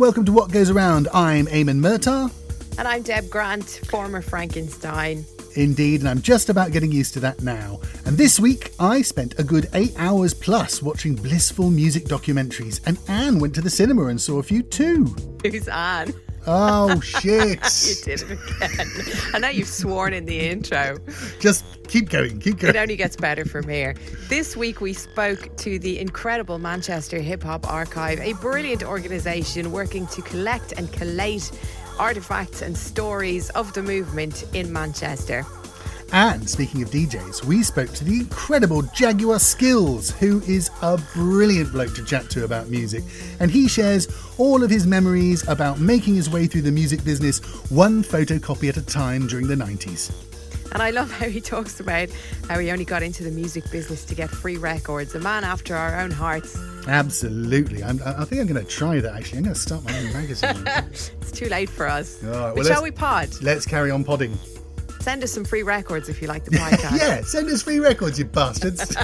And welcome to What Goes Around. I'm Eamon Murtagh. And I'm Deb Grant, former Frankenstein. Indeed, and I'm just about getting used to that now. And this week, I spent a good eight hours plus watching blissful music documentaries, and Anne went to the cinema and saw a few too. Who's Anne? Oh, shit. you did it again. I know you've sworn in the intro. Just keep going, keep going. It only gets better from here. This week, we spoke to the incredible Manchester Hip Hop Archive, a brilliant organisation working to collect and collate artifacts and stories of the movement in Manchester. And speaking of DJs, we spoke to the incredible Jaguar Skills, who is a brilliant bloke to chat to about music. And he shares all of his memories about making his way through the music business one photocopy at a time during the 90s. And I love how he talks about how he only got into the music business to get free records. A man after our own hearts. Absolutely. I'm, i think I'm going to try that actually. I'm going to start my own magazine. it's too late for us. Right, well, shall we pod? Let's carry on podding. Send us some free records if you like the podcast. yeah, send us free records, you bastards.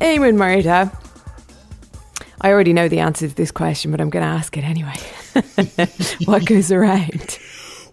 Eamon Murtagh. I already know the answer to this question, but I'm going to ask it anyway. what goes around?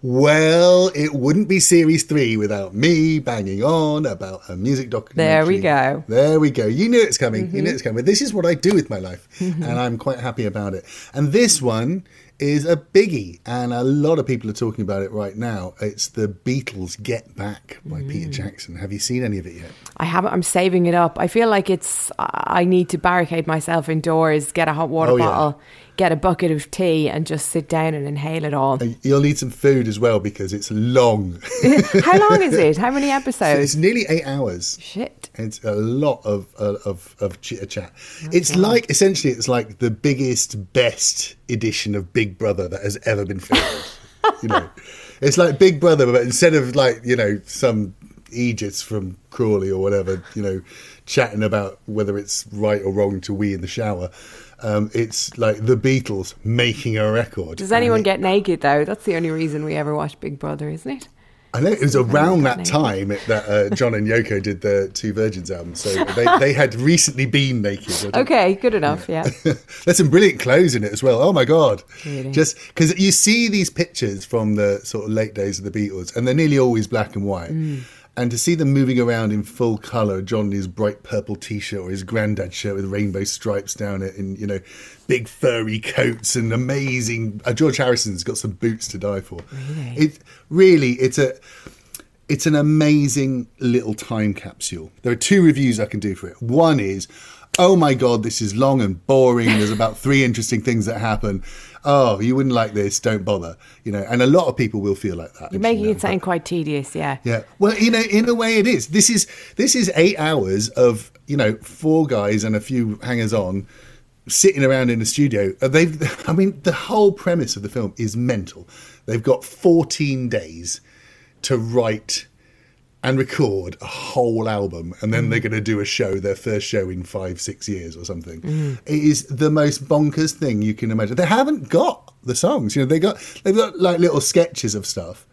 Well, it wouldn't be series three without me banging on about a music documentary. There we go. There we go. You knew it's coming. Mm-hmm. You knew it's coming. This is what I do with my life, mm-hmm. and I'm quite happy about it. And this one is a biggie, and a lot of people are talking about it right now. It's the Beatles Get Back by mm. Peter Jackson. Have you seen any of it yet? I haven't. I'm saving it up. I feel like it's. I need to barricade myself indoors, get a hot water oh, bottle. Yeah get a bucket of tea and just sit down and inhale it all. You'll need some food as well because it's long. How long is it? How many episodes? So it's nearly eight hours. Shit. It's a lot of uh, of of chitter chat. Okay. It's like essentially it's like the biggest, best edition of Big Brother that has ever been filmed. you know, it's like Big Brother, but instead of like you know some Aegis from Crawley or whatever, you know, chatting about whether it's right or wrong to wee in the shower. Um, it's like the Beatles making a record. Does anyone it, get naked though? That's the only reason we ever watch Big Brother, isn't it? I know it was around that time that uh, John and Yoko did the Two Virgins album, so they, they had recently been naked. Okay, good enough. Yeah, yeah. there's some brilliant clothes in it as well. Oh my god! Really? Just because you see these pictures from the sort of late days of the Beatles, and they're nearly always black and white. Mm and to see them moving around in full colour, John in his bright purple t-shirt or his granddad shirt with rainbow stripes down it, and you know, big furry coats and amazing. Uh, George Harrison's got some boots to die for. Really, it really, it's a. It's an amazing little time capsule. There are two reviews I can do for it. One is, oh my god, this is long and boring. There's about three interesting things that happen oh, you wouldn't like this, don't bother. You know, and a lot of people will feel like that. You're making it sound quite tedious, yeah. Yeah. Well, you know, in a way it is. This is this is eight hours of, you know, four guys and a few hangers on sitting around in a studio. Uh, they've I mean, the whole premise of the film is mental. They've got 14 days to write and record a whole album and then mm. they're going to do a show their first show in five six years or something mm. it is the most bonkers thing you can imagine they haven't got the songs you know they got they've got like little sketches of stuff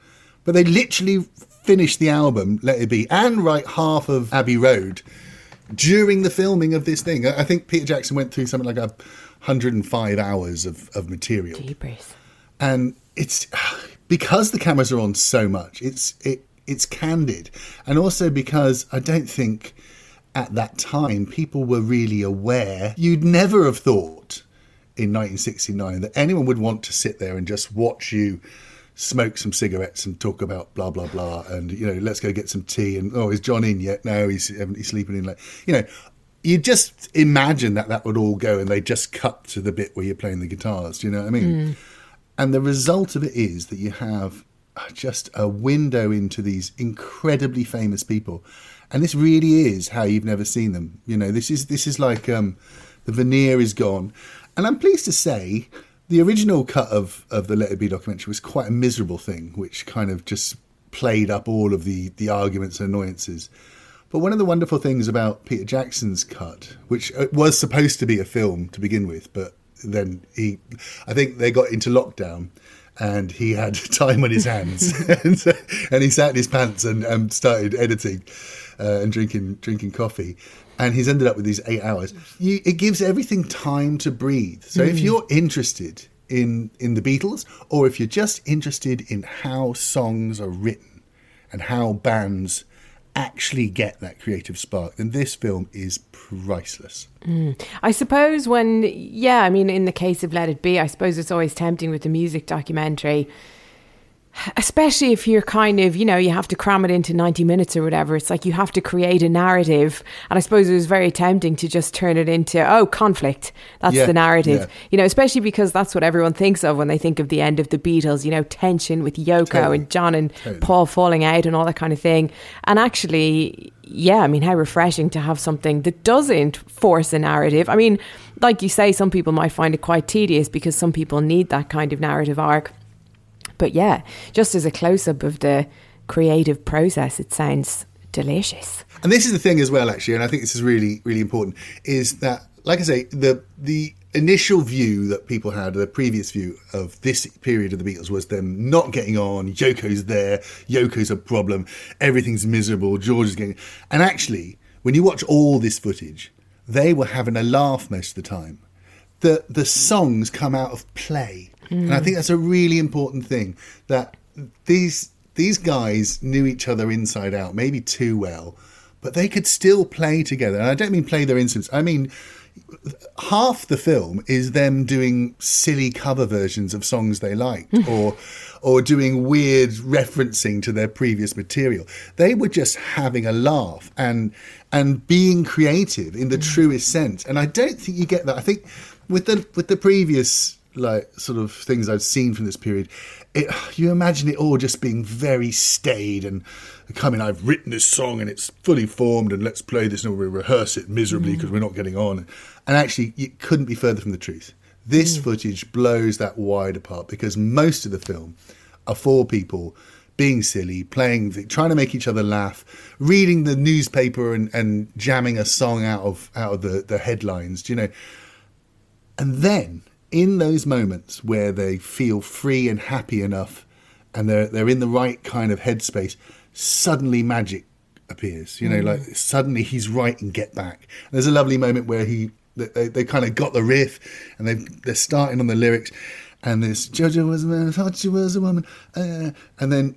but they literally finished the album let it be and write half of abbey road during the filming of this thing i think peter jackson went through something like a 105 hours of, of material Jeepers. and it's because the cameras are on so much it's it it's candid, and also because I don't think at that time people were really aware. You'd never have thought in 1969 that anyone would want to sit there and just watch you smoke some cigarettes and talk about blah blah blah and you know let's go get some tea and oh is John in yet no he's he's sleeping in like you know you just imagine that that would all go and they just cut to the bit where you're playing the guitars do you know what I mean mm. and the result of it is that you have just a window into these incredibly famous people. And this really is how you've never seen them. You know, this is this is like um, the veneer is gone. And I'm pleased to say the original cut of, of the Let It Be documentary was quite a miserable thing, which kind of just played up all of the, the arguments and annoyances. But one of the wonderful things about Peter Jackson's cut, which uh, was supposed to be a film to begin with, but then he, I think they got into lockdown and he had time on his hands. And, and, he sat in his pants and um, started editing uh, and drinking drinking coffee. And he's ended up with these eight hours. You, it gives everything time to breathe. So mm. if you're interested in in the beatles or if you're just interested in how songs are written and how bands actually get that creative spark, then this film is priceless. Mm. I suppose when, yeah, I mean, in the case of Let It Be, I suppose it's always tempting with the music documentary especially if you're kind of, you know, you have to cram it into 90 minutes or whatever. It's like you have to create a narrative. And I suppose it was very tempting to just turn it into, oh, conflict. That's yeah, the narrative. Yeah. You know, especially because that's what everyone thinks of when they think of the end of the Beatles, you know, tension with Yoko totally. and John and totally. Paul falling out and all that kind of thing. And actually, yeah, I mean, how refreshing to have something that doesn't force a narrative. I mean, like you say, some people might find it quite tedious because some people need that kind of narrative arc. But yeah, just as a close up of the creative process, it sounds delicious. And this is the thing as well, actually, and I think this is really, really important, is that, like I say, the the initial view that people had, the previous view of this period of the Beatles was them not getting on, Yoko's there, Yoko's a problem, everything's miserable, George is getting. And actually, when you watch all this footage, they were having a laugh most of the time. The the songs come out of play. Mm. And I think that's a really important thing that these these guys knew each other inside out, maybe too well, but they could still play together. And I don't mean play their instruments. I mean half the film is them doing silly cover versions of songs they liked or or doing weird referencing to their previous material. They were just having a laugh and and being creative in the mm. truest sense. And I don't think you get that. I think with the with the previous like sort of things I've seen from this period, it, you imagine it all just being very staid and coming. I've written this song and it's fully formed, and let's play this and we rehearse it miserably because mm. we're not getting on. And actually, it couldn't be further from the truth. This mm. footage blows that wide apart because most of the film are four people being silly, playing, trying to make each other laugh, reading the newspaper and, and jamming a song out of out of the, the headlines. Do you know? And then in those moments where they feel free and happy enough and they're they're in the right kind of headspace, suddenly magic appears. You know, mm. like suddenly he's right and Get Back. And there's a lovely moment where he they, they kind of got the riff and they they're starting on the lyrics and this Jojo was a man, I thought she was a woman, uh, and then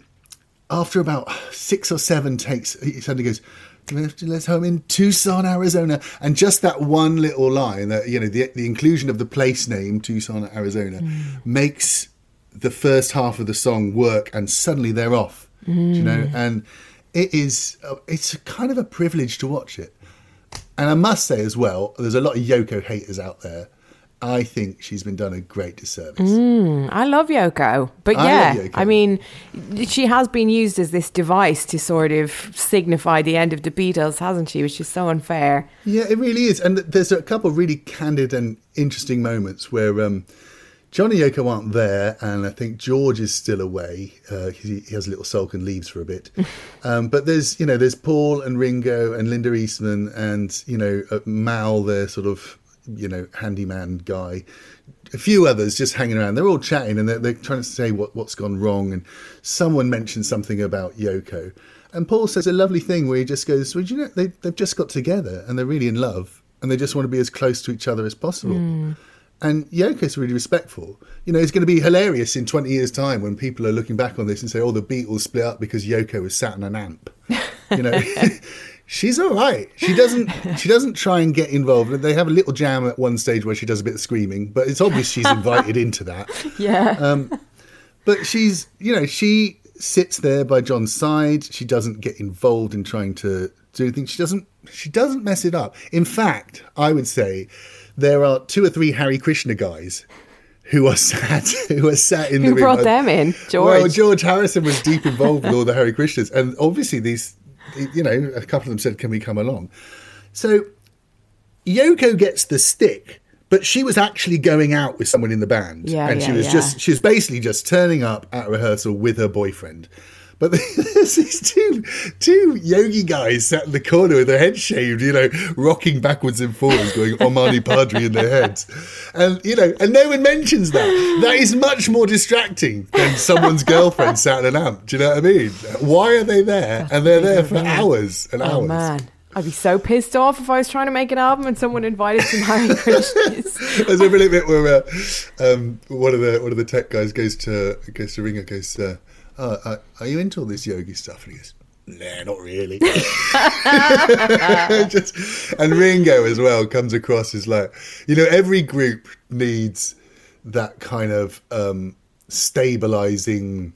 after about six or seven takes, he suddenly goes, let's home in Tucson, Arizona. And just that one little line that, you know, the, the inclusion of the place name, Tucson, Arizona, mm. makes the first half of the song work and suddenly they're off, mm. you know? And it is, it's kind of a privilege to watch it. And I must say as well, there's a lot of Yoko haters out there I think she's been done a great disservice. Mm, I love Yoko, but I yeah, Yoko. I mean, she has been used as this device to sort of signify the end of the Beatles, hasn't she? Which is so unfair. Yeah, it really is. And there's a couple of really candid and interesting moments where um, John and Yoko aren't there, and I think George is still away. Uh, he, he, has a little sulk and leaves for a bit. Um, but there's, you know, there's Paul and Ringo and Linda Eastman and you know uh, Mal, their sort of you know, handyman guy, a few others just hanging around. They're all chatting and they're, they're trying to say what, what's gone wrong. And someone mentions something about Yoko. And Paul says a lovely thing where he just goes, Well, you know, they, they've just got together and they're really in love and they just want to be as close to each other as possible. Mm. And Yoko's really respectful. You know, it's going to be hilarious in 20 years' time when people are looking back on this and say, oh, the Beatles split up because Yoko was sat on an amp. You know, she's all right. She doesn't she doesn't try and get involved. They have a little jam at one stage where she does a bit of screaming, but it's obvious she's invited into that. Yeah. Um, but she's you know she sits there by John's side. She doesn't get involved in trying to do things. She doesn't she doesn't mess it up. In fact, I would say there are two or three Hare Krishna guys who are sat who are sat in who the room. Who brought them in? George. Well, George Harrison was deep involved with all the Harry Krishnas, and obviously these you know, a couple of them said, "Can we come along?" So Yoko gets the stick, but she was actually going out with someone in the band, yeah, and yeah, she was yeah. just she was basically just turning up at rehearsal with her boyfriend. But there's these two two yogi guys sat in the corner with their heads shaved, you know, rocking backwards and forwards, going Omani Padri in their heads, and you know, and no one mentions that. That is much more distracting than someone's girlfriend sat in an amp. Do you know what I mean? Why are they there? And they're there for hours and hours. Oh man. I'd be so pissed off if I was trying to make an album and someone invited some Hare Krishnas. There's a brilliant bit where uh, um, one of the one of the tech guys goes to goes to Ringo goes, uh, oh, uh, "Are you into all this yogi stuff?" And he goes, "Nah, not really." Just, and Ringo as well comes across as like, you know, every group needs that kind of um, stabilizing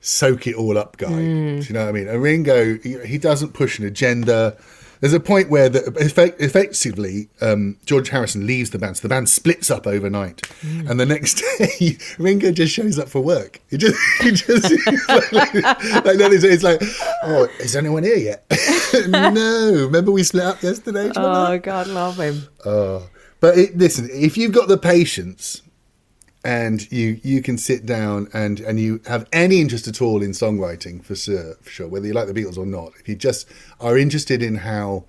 soak it all up guy. Do you know what I mean? And Ringo, he doesn't push an agenda. There's a point where the, effect, effectively um, George Harrison leaves the band, so the band splits up overnight, Hmm. and the next day Ringo just shows up for work. He just, he just like, like, then it's, like, oh, is anyone here yet? no, remember we split up yesterday. Oh God, love him. Oh, but it, listen, if you've got the patience and you you can sit down and and you have any interest at all in songwriting for sure, for sure, whether you like the Beatles or not, if you just are interested in how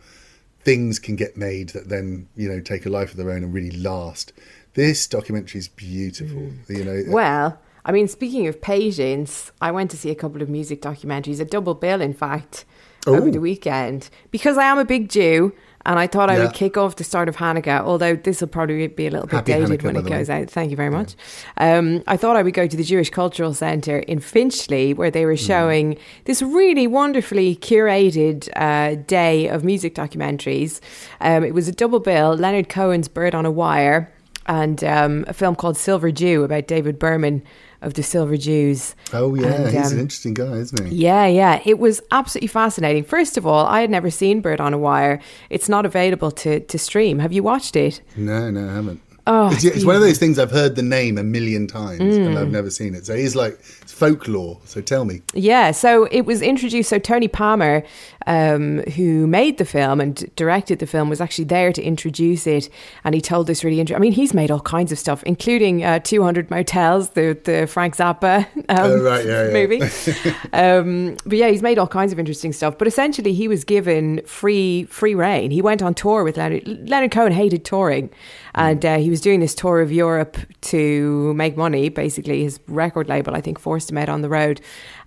things can get made that then you know take a life of their own and really last, this documentary is beautiful. Mm. You know, Well, I mean, speaking of patience, I went to see a couple of music documentaries, a double bill, in fact, over the weekend because I am a big Jew. And I thought I Yeah. would kick off the start of Hanukkah, although this will probably be a little bit Happy dated Hanukkah, when it goes way. out. Thank you very much. Um, I thought I would go to the Jewish Cultural Centre in Finchley, where they were Hmm. showing this really wonderfully curated uh, day of music documentaries. Um, it was a double bill Leonard Cohen's Bird on a Wire and um, a film called Silver Jew about David Berman of the Silver Jews. oh yeah, And, he's um, an interesting guy, isn't he? Yeah, yeah. It was absolutely fascinating. First of all, I had never seen Bird on a Wire. It's not available to, to stream. Have you watched it? No, no, I haven't. Oh, it's, it's it's one of those things I've heard the name a million times and Mm. I've never seen it. So he's like it's folklore. So tell me. Yeah, so it was introduced. So Tony Palmer, um, who made the film and directed the film, was actually there to introduce it, and he told this really interesting. I mean, he's made all kinds of stuff, including uh, Two Hundred Motels, the the Frank Zappa um, Oh, right, yeah, yeah. movie. um, but yeah, he's made all kinds of interesting stuff. But essentially, he was given free free reign. He went on tour with Leonard. Leonard Cohen hated touring, and uh, he was doing this tour of Europe to make money. Basically, his record label, I think, forced him out on the road.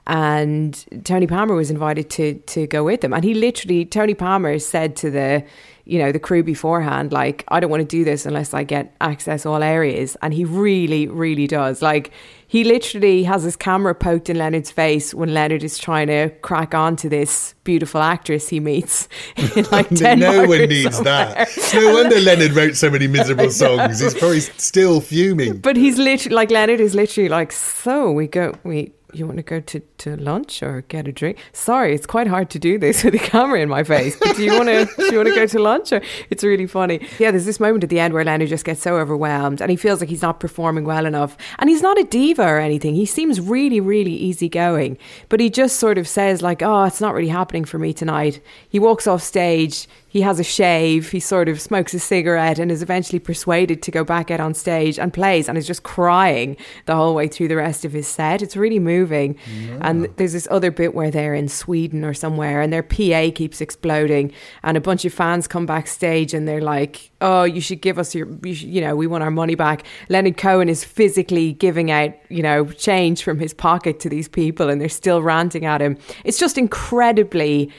And Tony Palmer was invited to to go with them, and he literally Tony Palmer said to the you know the crew beforehand like i don't want to do this unless i get access all areas and he really really does like he literally has his camera poked in leonard's face when leonard is trying to crack on to this beautiful actress he meets in like no one needs somewhere. that. No wonder Leonard wrote so many miserable songs. He's probably still fuming. but he's literally like leonard is literally like so we go we you want to go to, to lunch or get a drink? Sorry, it's quite hard to do this with a camera in my face. But do you want to do you want to go to lunch? Or it's really funny. Yeah, there's this moment at the end where Leonard just gets so overwhelmed and he feels like he's not performing well enough. And he's not a diva or anything. He seems really, really easygoing. But he just sort of says like, "Oh, it's not really happening for me tonight." He walks off stage. He has a shave. He sort of smokes a cigarette and is eventually persuaded to go back out on stage and plays and is just crying the whole way through the rest of his set. It's really moving. And there's this other bit where they're in Sweden or somewhere and their PA keeps exploding and a bunch of fans come backstage and they're like, "Oh, you should give us your, you, should, you know, we want our money back." Leonard Cohen is physically giving out, you know, change from his pocket to these people and they're still ranting at him. It's just incredibly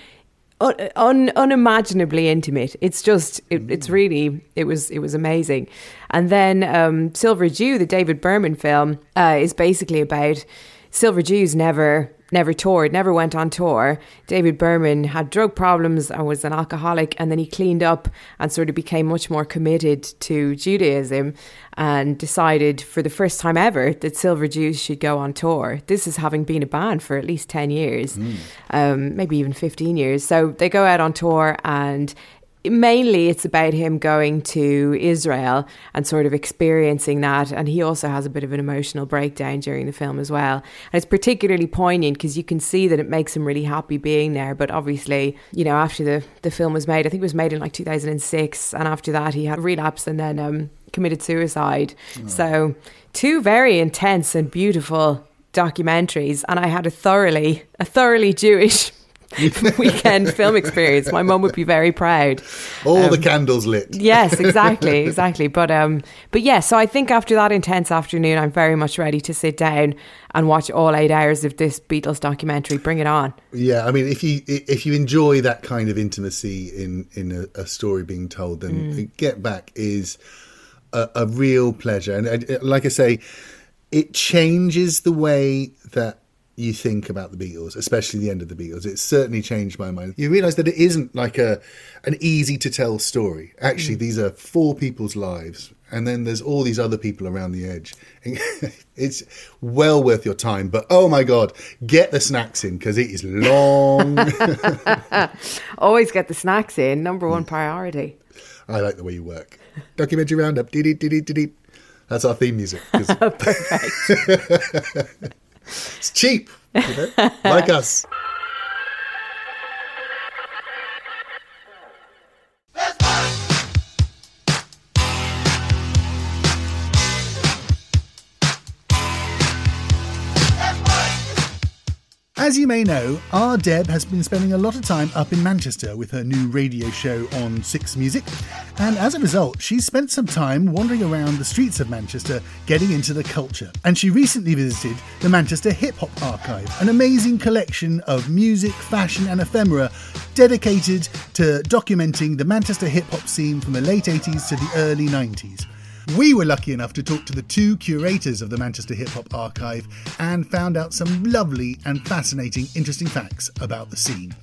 un- un- unimaginably intimate. It's just, it, it's really, it was, it was amazing. And then um, Silver Jew, the David Berman film, uh, is basically about Silver Jews never, never toured, never went on tour. David Berman had drug problems and was an alcoholic, and then he cleaned up and sort of became much more committed to Judaism and decided for the first time ever that Silver Jews should go on tour. This is having been a band for at least 10 years, um, maybe even 15 years. So they go out on tour and mainly it's about him going to Israel and sort of experiencing that. And he also has a bit of an emotional breakdown during the film as well. And it's particularly poignant because you can see that it makes him really happy being there. But obviously, you know, after the, the film was made, I think it was made in like 2006. And after that, he had a relapse and then um, committed suicide. So, two very intense and beautiful documentaries, and I had a thoroughly a thoroughly Jewish weekend film experience. My mum would be very proud. All um, the candles lit. yes, exactly, exactly. But um, but yeah. So I think after that intense afternoon, I'm very much ready to sit down and watch all eight hours of this Beatles documentary. Bring it on. Yeah, I mean, if you if you enjoy that kind of intimacy in in a, a story being told, then mm. Get Back is a, a real pleasure. And, and like I say, it changes the way that you think about the Beatles, especially the end of the Beatles. It certainly changed my mind. You realise that it isn't like a an easy to tell story. Actually, mm. these are four people's lives, and then there's all these other people around the edge. it's well worth your time. But oh my god, get the snacks in because it is long. Always get the snacks in. Number one priority. I like the way you work. Documentary roundup. That's our theme music. Perfect. It's cheap, like us. As you may know, our Deb has been spending a lot of time up in Manchester with her new radio show on Six Music, and as a result, she's spent some time wandering around the streets of Manchester getting into the culture. And she recently visited the Manchester Hip Hop Archive, an amazing collection of music, fashion, and ephemera dedicated to documenting the Manchester hip hop scene from the late 80s to the early 90s. We were lucky enough to talk to the two curators of the Manchester Hip Hop Archive and found out some lovely and fascinating, interesting facts about the scene.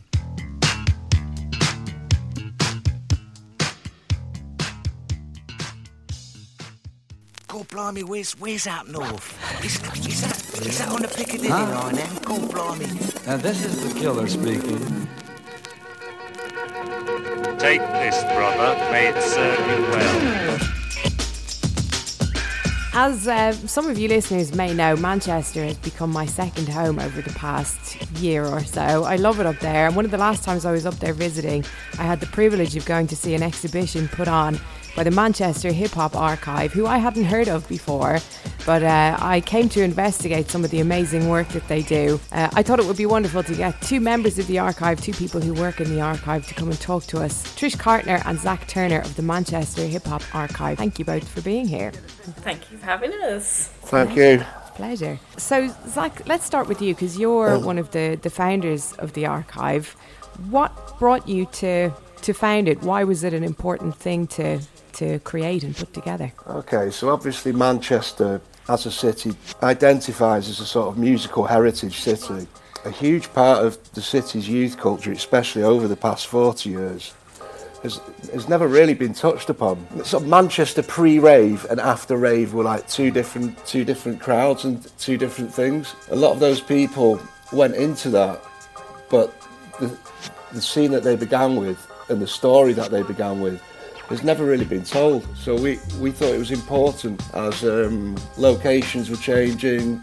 God blimey, where's where's up north? Is, is that is that on the Piccadilly huh? line now? God blimey. Now this is the killer speaking. Take this, brother. May it serve you well. As uh, some of you listeners may know, Manchester has become my second home over the past year or so. I love it up there. And one of the last times I was up there visiting, I had the privilege of going to see an exhibition put on by the Manchester Hip Hop Archive, who I hadn't heard of before, but uh, I came to investigate some of the amazing work that they do. Uh, I thought it would be wonderful to get two members of the archive, two people who work in the archive, to come and talk to us Trish Cartner and Zach Turner of the Manchester Hip Hop Archive. Thank you both for being here. Thank you for having us. Thank you pleasure. So, Zach, let's start with you because you're one of the, the founders of the archive. What brought you to to found it? Why was it an important thing to to create and put together? Okay, so obviously Manchester as a city identifies as a sort of musical heritage city. A huge part of the city's youth culture, especially over the past 40 years, has, has never really been touched upon. Of Manchester pre-rave and after rave were like two different two different crowds and two different things. A lot of those people went into that, but the, the scene that they began with and the story that they began with has never really been told. So we, we thought it was important as um, locations were changing,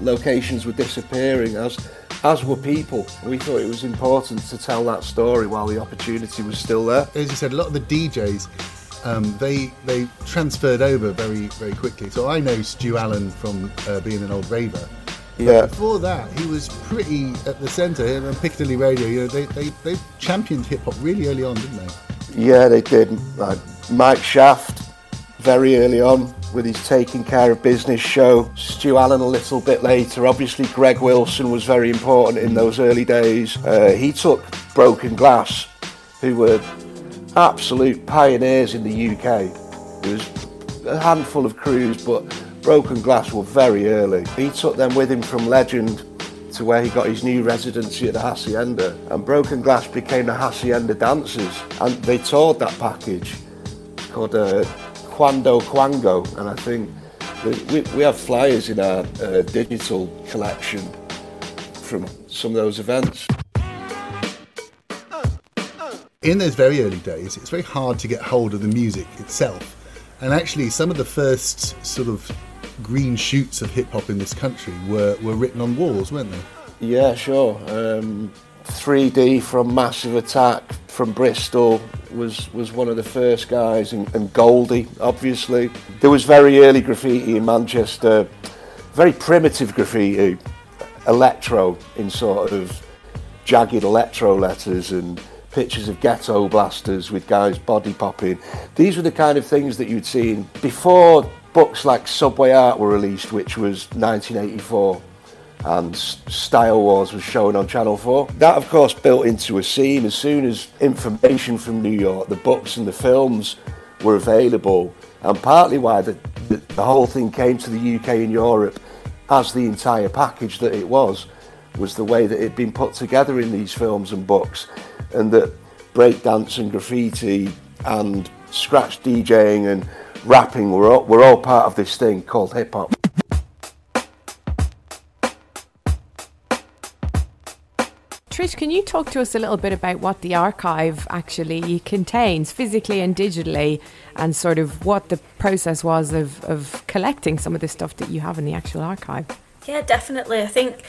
locations were disappearing, as as were people. We thought it was important to tell that story while the opportunity was still there. As you said, a lot of the DJs, um, they they transferred over very very quickly. So I know Stu Allen from uh, being an old raver. But yeah. Before that, he was pretty at the centre here on Piccadilly Radio. You know, they, they, they championed hip hop really early on, didn't they? Yeah, they did. Uh, Mike Shaft, very early on, with his Taking Care of Business show. Stu Allen a little bit later. Obviously, Greg Wilson was very important in those early days. Uh, he took Broken Glass, who were absolute pioneers in the UK. There was a handful of crews, but Broken Glass were very early. He took them with him from Legend to where he got his new residency at the Hacienda. And Broken Glass became the Hacienda Dancers. And they toured that package called uh, Quando Quango. And I think we, we have flyers in our uh, digital collection from some of those events. In those very early days, it's very hard to get hold of the music itself. And actually, some of the first sort of green shoots of hip hop in this country were, were written on walls, weren't they? Yeah, sure. Um, 3D from Massive Attack from Bristol was, was one of the first guys, and, and Goldie, obviously. There was very early graffiti in Manchester very primitive graffiti, electro in sort of jagged electro letters and pictures of ghetto blasters with guys body popping. These were the kind of things that you'd seen before books like Subway Art were released, which was 1984 and Style Wars was shown on Channel 4. That, of course, built into a scene. As soon as information from New York, the books and the films were available, and partly why the, the, the whole thing came to the UK and Europe as the entire package that it was, was the way that it'd been put together in these films and books, and that breakdance and graffiti and scratch DJing and rapping were all, were all part of this thing called hip hop. Trish, can you talk to us a little bit about what the archive actually contains, physically and digitally, and sort of what the process was of, of collecting some of the stuff that you have in the actual archive? Yeah, definitely. I think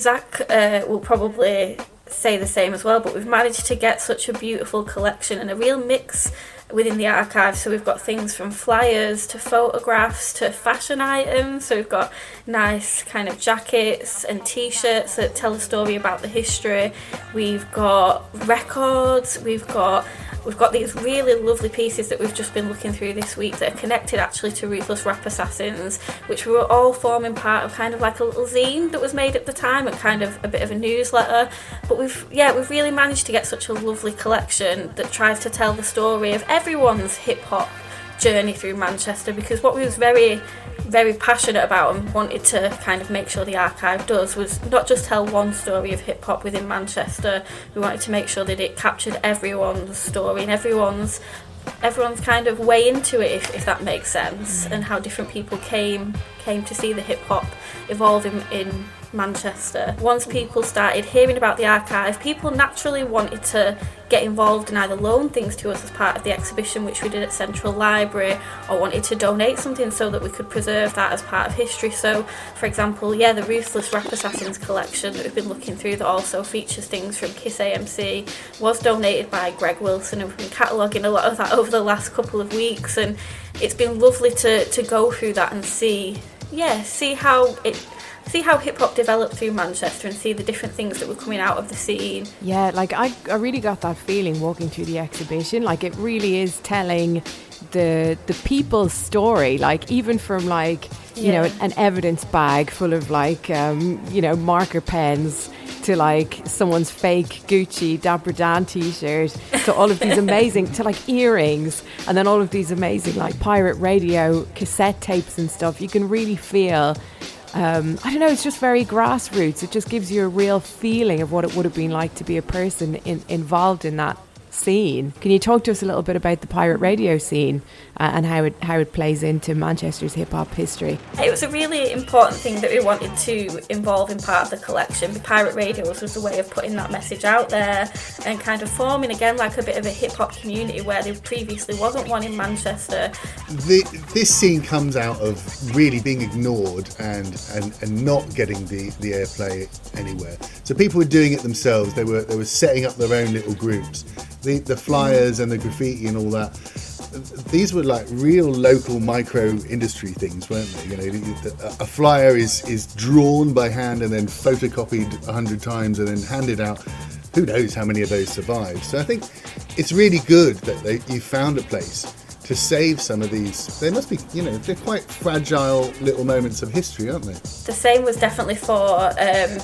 Zach uh, will probably say the same as well, but we've managed to get such a beautiful collection and a real mix within the archive. So we've got things from flyers to photographs to fashion items. So we've got nice kind of jackets and t-shirts that tell a story about the history. We've got records. We've got We've got these really lovely pieces that we've just been looking through this week that are connected actually to Ruthless Rap Assassins, which were all forming part of kind of like a little zine that was made at the time and kind of a bit of a newsletter. But we've, yeah, we've really managed to get such a lovely collection that tries to tell the story of everyone's hip hop journey through Manchester because what we was very very passionate about and wanted to kind of make sure the archive does was not just tell one story of hip hop within Manchester. We wanted to make sure that it captured everyone's story and everyone's everyone's kind of way into it if, if that makes sense mm. and how different people came came to see the hip hop evolve in, in Manchester. Once people started hearing about the archive, people naturally wanted to get involved and either loan things to us as part of the exhibition, which we did at Central Library, or wanted to donate something so that we could preserve that as part of history. So, for example, yeah, the Ruthless Rap Assassins collection that we've been looking through that also features things from Kiss AMC was donated by Greg Wilson, and we've been cataloguing a lot of that over the last couple of weeks, and it's been lovely to, to go through that and see, yeah, see how it see how hip hop developed through Manchester and see the different things that were coming out of the scene. Yeah, like I, I really got that feeling walking through the exhibition. Like it really is telling the the people's story. Like even from like you yeah. know an evidence bag full of like um, you know marker pens to like someone's fake Gucci Dapper Dan t-shirt to all of these amazing to like earrings and then all of these amazing like pirate radio cassette tapes and stuff. You can really feel um, I don't know, it's just very grassroots. It just gives you a real feeling of what it would have been like to be a person in, involved in that scene. Can you talk to us a little bit about the pirate radio scene uh, and how it how it plays into Manchester's hip hop history? It was a really important thing that we wanted to involve in part of the collection. The pirate radios was a way of putting that message out there and kind of forming again like a bit of a hip hop community where there previously wasn't one in Manchester. The, this scene comes out of really being ignored and, and, and not getting the, the airplay anywhere. So people were doing it themselves. They were they were setting up their own little groups the, the flyers and the graffiti and all that these were like real local micro industry things, weren't they? You know, a flyer is is drawn by hand and then photocopied a hundred times and then handed out. Who knows how many of those survive? So I think it's really good that they, you found a place to save some of these. They must be, you know, they're quite fragile little moments of history, aren't they? The same was definitely for. Um,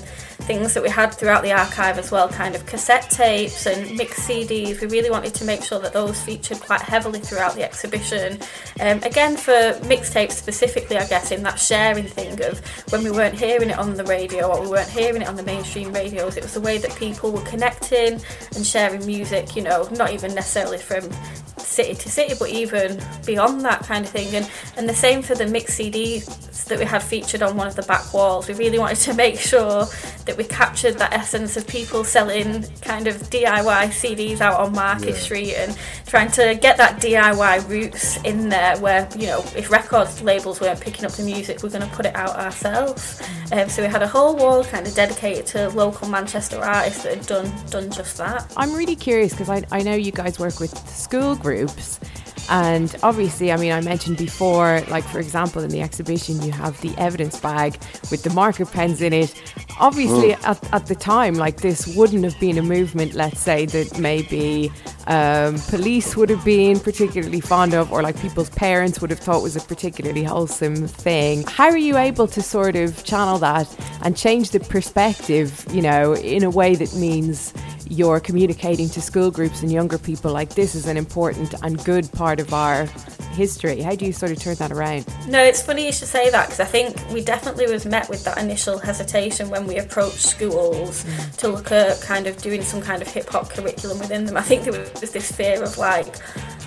things that we had throughout the archive as well, kind of cassette tapes and mixed CDs. We really wanted to make sure that those featured quite heavily throughout the exhibition. Um, again, for mixtapes specifically, I guess, in that sharing thing of when we weren't hearing it on the radio or we weren't hearing it on the mainstream radios, it was the way that people were connecting and sharing music, you know, not even necessarily from city to city, but even beyond that kind of thing. And, and the same for the mixed CDs that we had featured on one of the back walls. We really wanted to make sure that we captured that essence of people selling kind of DIY CDs out on Market yeah. Street and trying to get that DIY roots in there where, you know, if record labels weren't picking up the music, we're going to put it out ourselves. Um, so we had a whole wall kind of dedicated to local Manchester artists that had done, done just that. I'm really curious because I, I know you guys work with school groups And obviously, I mean, I mentioned before, like for example, in the exhibition, you have the evidence bag with the marker pens in it. Obviously, Mm. at, at the time, like this wouldn't have been a movement, let's say, that maybe um, police would have been particularly fond of, or like people's parents would have thought was a particularly wholesome thing. How are you able to sort of channel that and change the perspective, you know, in a way that means you're communicating to school groups and younger people like this is an important and good part of our history? How do you sort of turn that around? No, it's funny you should say that because I think we definitely was met with that initial hesitation when we approached schools to look at kind of doing some kind of hip hop curriculum within them. I think there was this fear of like,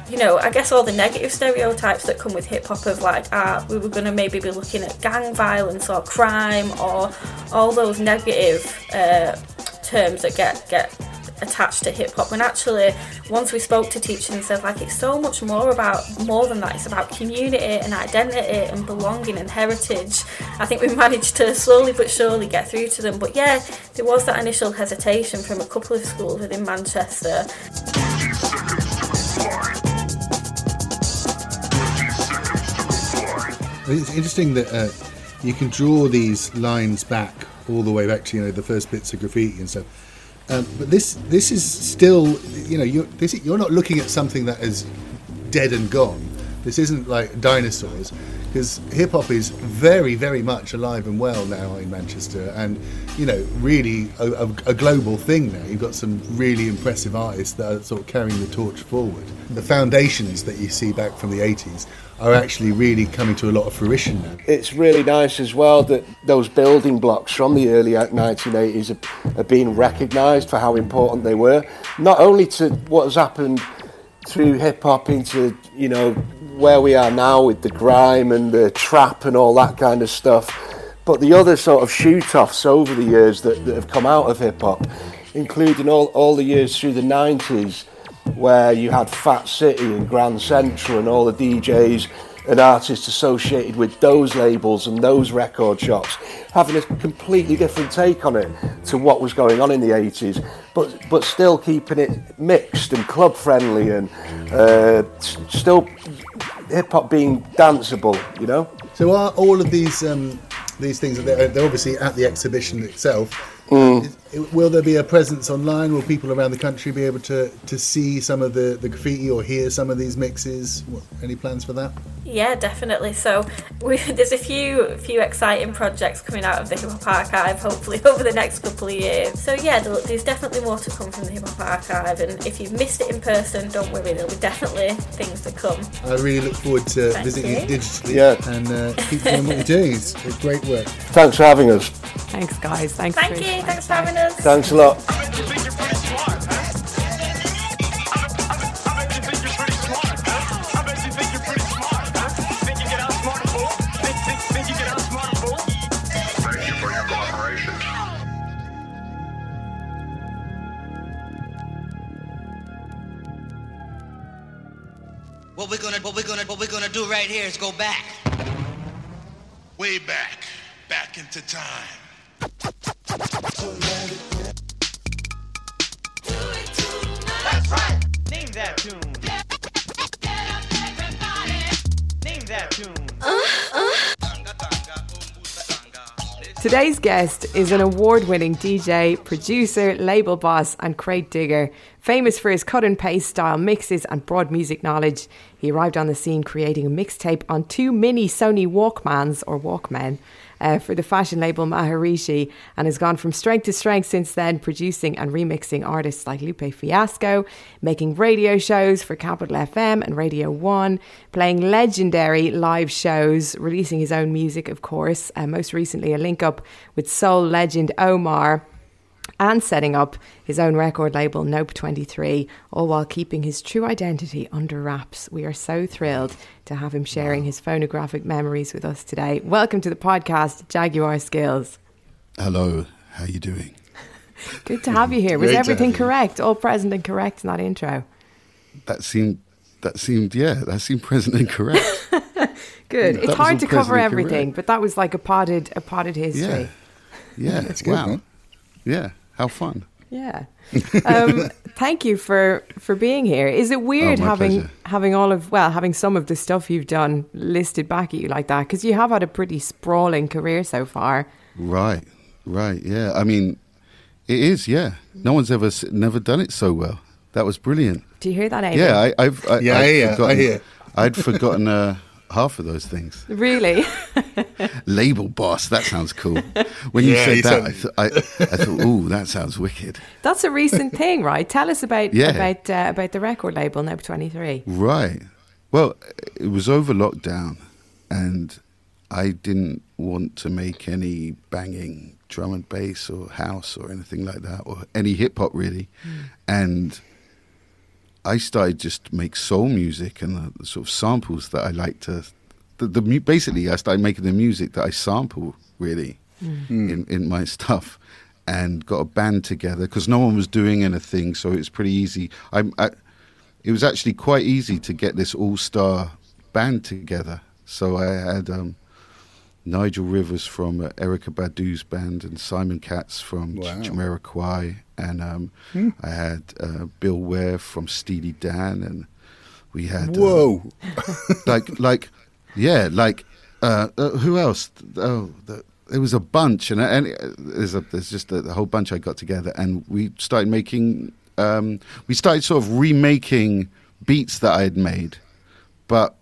you know, I guess all the negative stereotypes that come with hip hop of like, ah, we were going to maybe be looking at gang violence or crime or all those negative uh, terms that get get attached to hip hop when actually once we spoke to teachers and said like it's so much more about more than that it's about community and identity and belonging and heritage I think we managed to slowly but surely get through to them. But yeah there was that initial hesitation from a couple of schools within Manchester It's interesting that uh, you can draw these lines back all the way back to you know the first bits of graffiti and stuff. Um, but this this is still you know you're this you're not looking at something that is dead and gone. This isn't like dinosaurs because hip hop is very very much alive and well now in Manchester and you know really a, a, a global thing now. You've got some really impressive artists that are sort of carrying the torch forward. The foundations that you see back from the 80s are actually really coming to a lot of fruition now. It's really nice as well that those building blocks from the early 1980s are, are being recognised for how important they were, not only to what has happened through hip hop into you know where we are now with the grime and the trap and all that kind of stuff, but the other sort of shoot offs over the years that, that have come out of hip hop, including all, all the years through the 90s where you had Fat City and Grand Central and all the DJs and artist associated with those labels and those record shops having a completely different take on it to what was going on in the 80s but but still keeping it mixed and club friendly and uh, still hip hop being danceable you know So are all of these um, these things they're, they're obviously at the exhibition itself? Mm. Is- Will there be a presence online? Will people around the country be able to, to see some of the, the graffiti or hear some of these mixes? What, any plans for that? Yeah, definitely. So we, there's a few few exciting projects coming out of the Hip Hop Archive, hopefully over the next couple of years. So yeah, there- there's definitely more to come from the Hip Hop Archive, and if you've missed it in person, don't worry, there'll be definitely things to come. I really look forward to Thank visiting you. it digitally Yeah. and uh, keep doing what you're doing. It's, it's great work. thanks for having us Thanks, guys. Thanks. Thank for- you. Thanks for having us. thanks a lot What we're gonna, what we're gonna, what we're gonna do right here is go back. Way back, back into time. Today's guest is an award winning DJ, producer, label boss, and crate digger. Famous for his cut and paste style mixes and broad music knowledge, he arrived on the scene creating a mixtape on two mini Sony Walkmans or Walkmen uh, for the fashion label Maharishi and has gone from strength to strength since then, producing and remixing artists like Lupe Fiasco, making radio shows for Capital FM and Radio 1, playing legendary live shows, releasing his own music, of course, uh, most recently a link up with soul legend Omar and setting up his own record label, Nope 23, all while keeping his true identity under wraps. We are so thrilled to have him sharing his phonographic memories with us today. Welcome to the podcast, Jaguar Skills. Hello, how are you doing? Good to have you here. Was Great everything correct? All present and correct in that intro? That seemed that seemed yeah, that seemed present and correct. Good. That it's hard to cover everything, correct. but that was like a potted a potted history. yeah. Yeah. That's good, wow. Yeah. How fun. Yeah. Um, thank you for for being here. Is it weird Oh, having pleasure. having all of well having some of the stuff you've done listed back at you like that because you have had a pretty sprawling career so far. Right, right, yeah. I mean, it is, yeah. No one's ever never done it so well. That was brilliant. Do you hear that, Amy? Yeah, I, I've I, Yeah, I I'd hear, I hear. I'd forgotten uh, half of those things. Really? Label boss, that sounds cool. When you Yeah, said that, said- I, th- I, I thought, ooh, that sounds wicked. That's a recent thing, right? Tell us about Yeah. about uh, about the record label Nope Twenty Three. Right. Well, it was over lockdown, and I didn't want to make any banging drum and bass or house or anything like that, or any hip hop really. And I started just to make soul music and the, the sort of samples that I like to. The, the basically, I started making the music that I sample really in in my stuff, and got a band together because no one was doing anything, so it was pretty easy. I, I it was actually quite easy to get this all star band together. So I had um, Nigel Rivers from uh, Erykah Badu's band and Simon Katz from Wow. Jamiroquai, and um, I had uh, Bill Ware from Steely Dan, and we had uh, Whoa. like like yeah like uh, uh, who else oh the, there was a bunch and and uh, there's a there's just a, a whole bunch I got together and we started making um, we started sort of remaking beats that I had made but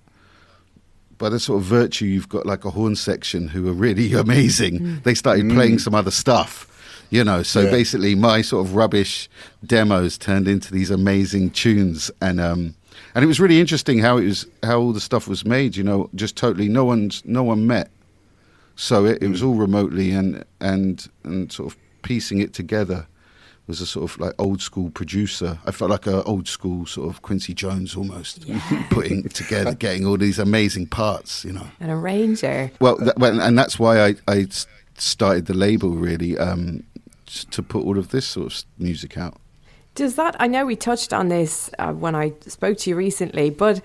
by the sort of virtue you've got like a horn section who are really amazing mm. they started playing mm. some other stuff you know? So Yeah. basically my sort of rubbish demos turned into these amazing tunes and um and it was really interesting how it was how all the stuff was made you know? Just totally no one's no one met. So it, it was mm. all remotely and and and sort of piecing it together was a sort of like old school producer. I felt like a old school sort of Quincy Jones almost, putting together, getting all these amazing parts, you know. An arranger. Well, that, well and that's why I, I started the label really um, to put all of this sort of music out. Does that? I know we touched on this uh, when I spoke to you recently, but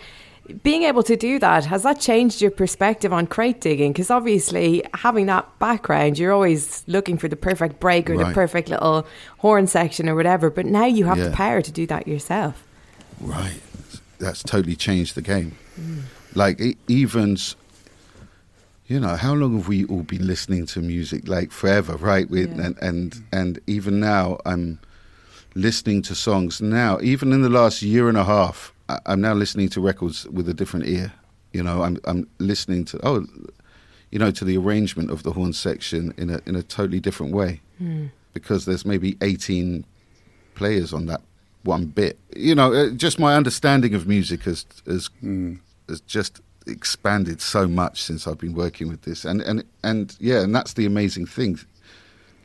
being able to do that has that changed your perspective on crate digging? Because obviously, having that background, you're always looking for the perfect break or the perfect little horn section or whatever. But now you have the power to do that yourself. Right. That's totally changed the game. Like e- even, you know, how long have we all been listening to music? Like forever, right? With Yeah. and and and even now, I'm listening to songs now. Even in the last year and a half, I'm now listening to records with a different ear. You know, I'm I'm listening to oh, you know, to the arrangement of the horn section in a in a totally different way because there's maybe 18 players on that one bit. You know, uh, just my understanding of music has has has just expanded so much since I've been working with this, and and and yeah, and that's the amazing thing,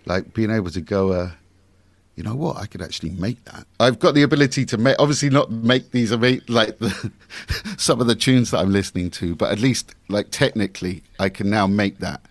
like being able to go. Uh, you know what? I could actually make that. I've got the ability to make, obviously not make these ama- like the, some of the tunes that I'm listening to, but at least like technically, I can now make that,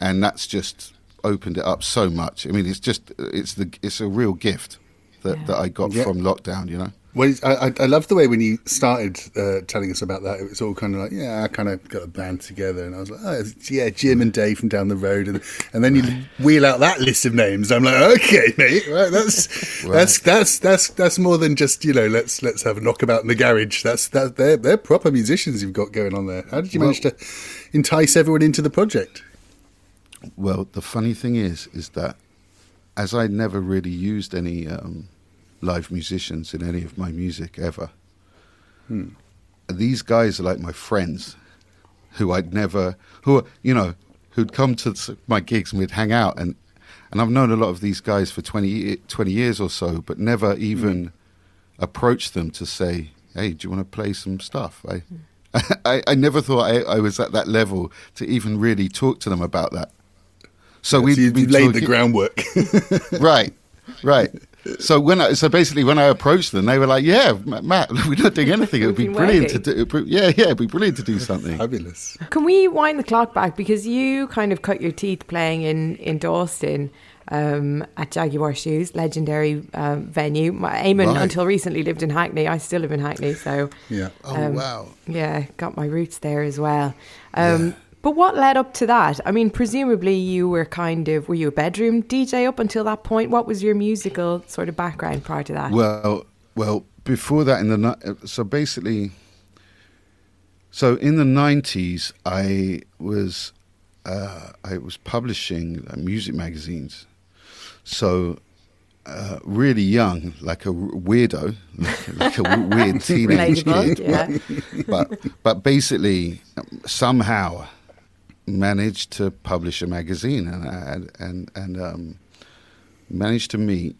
and that's just opened it up so much. I mean, it's just it's the it's a real gift that, Yeah. that I got Yeah. from lockdown. You know. Well, I, I, I love the way when you started uh, telling us about that. It was all kind of like, yeah, I kind of got a band together, and I was like, oh, it's, yeah, Jim and Dave from down the road, and and then you wheel out that list of names. I'm like, okay, mate, right, that's that's that's that's that's more than just you know, let's let's have a knockabout in the garage. That's that they're they're proper musicians you've got going on there. How did you manage to entice everyone into the project? Well, the funny thing is, is that as I never really used any um, live musicians in any of my music ever, hmm. these guys are like my friends, who I'd never, who are, you know, who'd come to my gigs and we'd hang out, and and I've known a lot of these guys for 20, 20 years or so, but never hmm. even approached them to say, "Hey, do you want to play some stuff?" I, I, I never thought I, I was at that level to even really talk to them about that. So we So laid the groundwork. right, right. So when I, so basically when I approached them, they were like, "Yeah, Matt, we're not doing anything. It would be We've brilliant to waiting." do. Yeah, yeah, it'd be brilliant to do something." Fabulous. Can we wind the clock back because you kind of cut your teeth playing in in Dalston um, at Jaguar Shoes, legendary um, venue. My Eamon Right. until recently lived in Hackney. I still live in Hackney, so Yeah. Oh Um, wow! yeah, got my roots there as well. Um, But what led up to that? I mean, presumably you were kind of were you a bedroom DJ up until that point? What was your musical sort of background prior to that? Well, well, before that, in the so basically, so in the nineties, I was uh, I was publishing uh, music magazines. So uh, really young, like a weirdo, like, like a weird teenage kid. But but basically, somehow managed to publish a magazine and and and, and um, managed to meet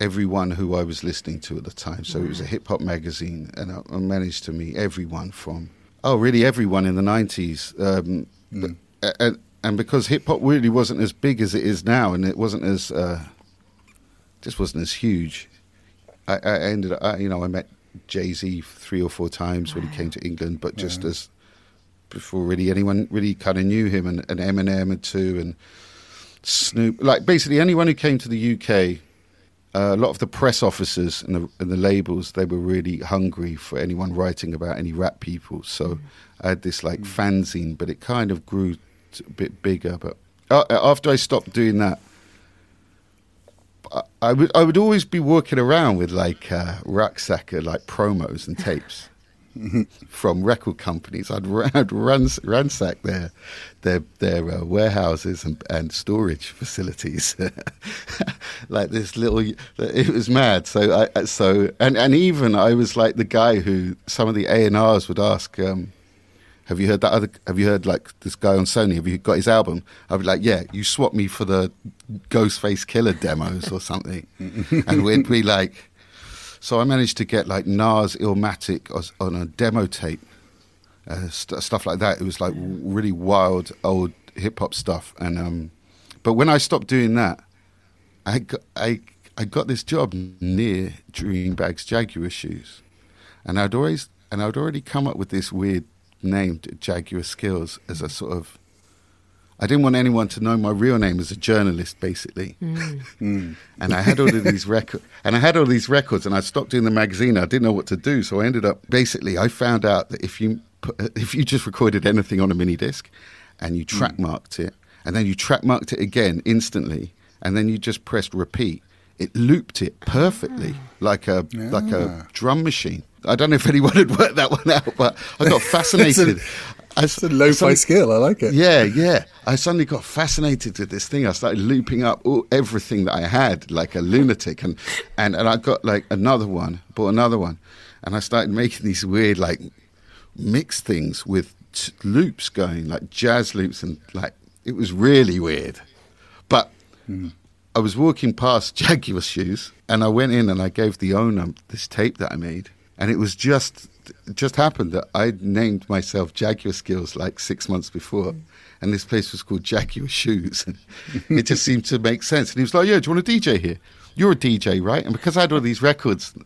everyone who I was listening to at the time. So it was a hip hop magazine, and I, I managed to meet everyone from oh, really everyone in the nineties. Um, and, and because hip hop really wasn't as big as it is now, and it wasn't as uh, just wasn't as huge. I, I ended up, you know, I met Jay Z three or four times when he came to England, but just as before really anyone really kind of knew him, and, and Eminem and two, and Snoop, like basically anyone who came to the UK. Uh, a lot of the press officers and the, and the labels, they were really hungry for anyone writing about any rap people. So I had this like fanzine, but it kind of grew a bit bigger. But uh, after I stopped doing that, I- would I would always be walking around with like uh, rucksack of like promos and tapes from record companies. I'd, I'd rans- ransack their their their uh, warehouses and, and storage facilities, like this little. It was mad. So I so and and even I was like the guy who some of the A and R's would ask. Um, have you heard that other? Have you heard like this guy on Sony? Have you got his album? I'd be like, yeah, you swap me for the Ghostface Killah demos or something, and we'd be like, so I managed to get like Nas Illmatic on a demo tape, uh, st- stuff like that. It was like really wild old hip hop stuff, and um, but when I stopped doing that, I got, I I got this job near Dreambags Jaguar shoes, and I'd always and I'd already come up with this weird name Jaguar Skills as a sort of. I didn't want anyone to know my real name as a journalist, basically. Mm. Mm. And I had all of these records, and I had all these records, and I stopped doing the magazine. I didn't know what to do, so I ended up basically. I found out that if you put, if you just recorded anything on a mini disc, and you mm. track marked it, and then you track marked it again instantly, and then you just pressed repeat, it looped it perfectly, ah. like a like a drum machine. I don't know if anyone had worked that one out, but I got fascinated. I, It's a lo-fi suddenly- skill. I like it. yeah, yeah. I suddenly got fascinated with this thing. I started looping up all, everything that I had, like a lunatic, and, and and I got like another one, bought another one, and I started making these weird like mix things with t- loops going, like jazz loops, and like it was really weird. But hmm. I was walking past Jaguar shoes, and I went in and I gave the owner this tape that I made, and it was just it just happened that I'd named myself Jaguar Skills like six months before, mm. and this place was called Jaguar Shoes. it just seemed to make sense, and he was like, "Yeah, do you want to DJ here? You're a DJ, right?" And because I had all these records, I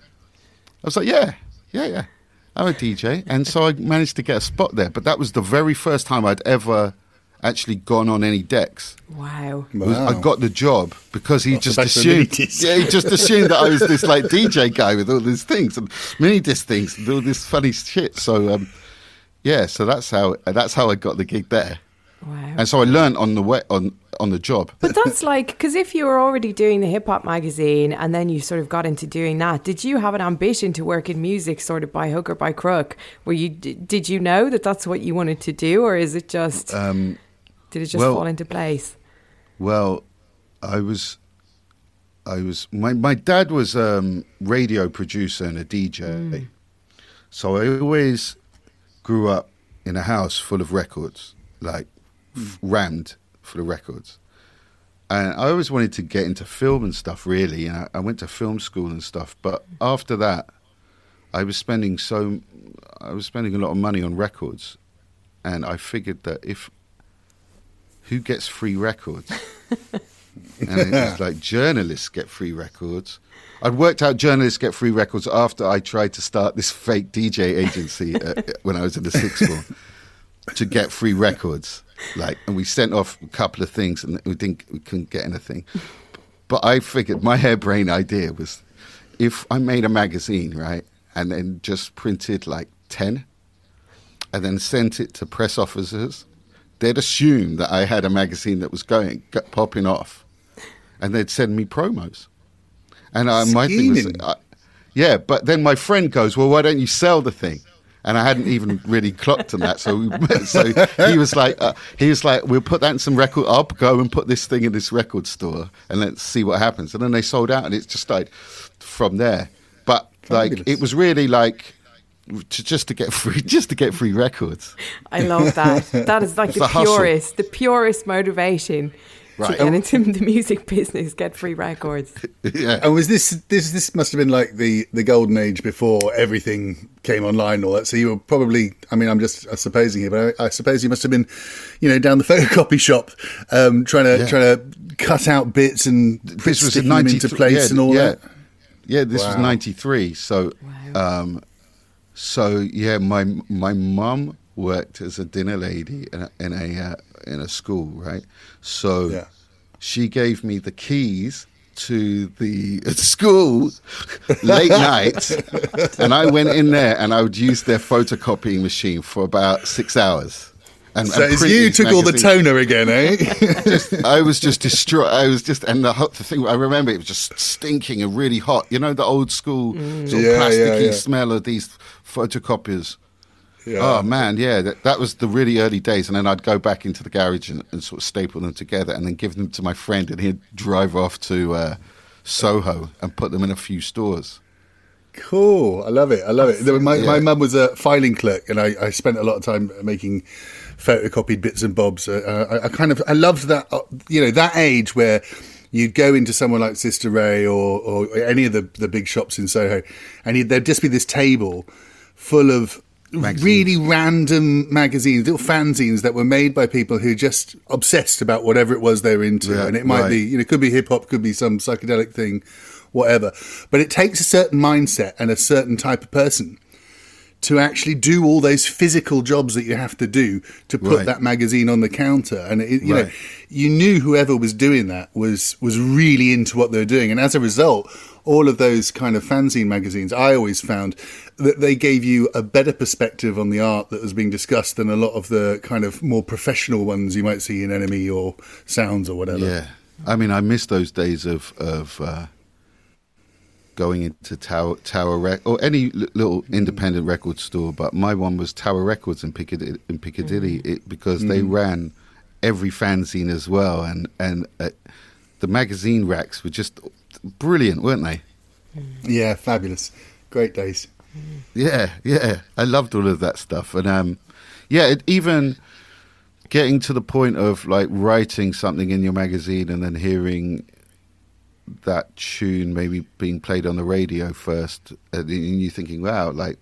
was like, "Yeah, yeah, yeah." I'm a DJ, and so I managed to get a spot there. But that was the very first time I'd ever actually gone on any decks. Wow. Was- I got the job because he Off the just back of the assumed. Yeah, he just assumed that I was this like DJ guy with all these things and mini disc things and all this funny shit. So um, yeah, so that's how that's how I got the gig there. Wow. And so I learned on the way on on the job. But that's like because if you were already doing the hip hop magazine and then you sort of got into doing that, did you have an ambition to work in music, sort of by hook or by crook? Were you did you know that that's what you wanted to do, or is it just Um, did it just well- fall into place? Well, I was, I was. My my dad was um, radio producer and a DJ, so I always grew up in a house full of records, like f- rammed full of records. And I always wanted to get into film and stuff, really. And I, I went to film school and stuff. But after that, I was spending so, I was spending a lot of money on records, and I figured that if who gets free records? and it was like journalists get free records. I'd worked out journalists get free records after I tried to start this fake DJ agency uh, when I was in the sixth form to get free records. Like, and we sent off a couple of things, and we didn't, we couldn't get anything. But I figured my harebrained idea was, if I made a magazine, right, and then just printed like ten, and then sent it to press officers they'd assume that I had a magazine that was going popping off, and they'd send me promos. And uh, my thing was, uh, yeah. But then my friend goes, "Well, why don't you sell the thing?" And I hadn't even really clocked on that, so we, so he was like, uh, he was like, "We'll put that in some record. I'll go and put this thing in this record store, and let's see what happens." And then they sold out, and it's just like from there. But like, it was really like to, just to get free, just to get free records. I love that. That is like It's the the hustle. purest, the purest motivation Right. to get into the music business, get free records. yeah. And was this this this must have been like the the golden age before everything came online and all that. So you were probably I mean I'm just supposing here, but I, I suppose you must have been, you know, down the photocopy shop, um, trying to Yeah. trying to cut out bits and this was stick in them 93 into place yeah, and all yeah. that. Yeah, this was 93. So um so yeah, my my mum worked as a dinner lady in a in a, uh, in a school, right? So Yeah. she gave me the keys to the school late night and I went in there and I would use their photocopying machine for about 6 hours. And, So and it's you these took all the toner again, eh? I was just distraught. I was just, and the, the thing I remember, it was just stinking and really hot. You know, the old school sort of Mm. Yeah, yeah, plasticky yeah. smell of these photocopiers. Yeah. Oh man, yeah, that, that was the really early days. And then I'd go back into the garage and, and sort of staple them together, and then give them to my friend, and he'd drive off to uh, Soho and put them in a few stores. Cool. I love it. I love it. My, Yeah. my mum was a filing clerk, and I, I spent a lot of time making photocopied bits and bobs. Uh, I, I kind of I loved that. Uh, you know, that age where you'd go into somewhere like Sister Ray or, or any of the, the big shops in Soho, and you'd, there'd just be this table full of Magazines. really random magazines, little fanzines that were made by people who just obsessed about whatever it was they were into, Yeah, and it might right. be you know, it could be hip hop, could be some psychedelic thing, whatever. But it takes a certain mindset and a certain type of person to actually do all those physical jobs that you have to do to put Right. that magazine on the counter. And it, you know, you knew whoever was doing that was was really into what they were doing, and as a result. All of those kind of fanzine magazines, I always found that they gave you a better perspective on the art that was being discussed than a lot of the kind of more professional ones you might see in NME or Sounds or whatever. Yeah, I mean, I miss those days of of uh, going into Tower Tower Rec or any li- little mm-hmm. independent record store. But my one was Tower Records in Piccadilly, in Piccadilly mm-hmm. it, because they mm-hmm. ran every fanzine as well, and and uh, the magazine racks were just brilliant, weren't they? Yeah, fabulous. Great days. Yeah, yeah. I loved all of that stuff, and um, yeah, it, even getting to the point of like writing something in your magazine and then hearing that tune maybe being played on the radio first, and you thinking, "Wow, like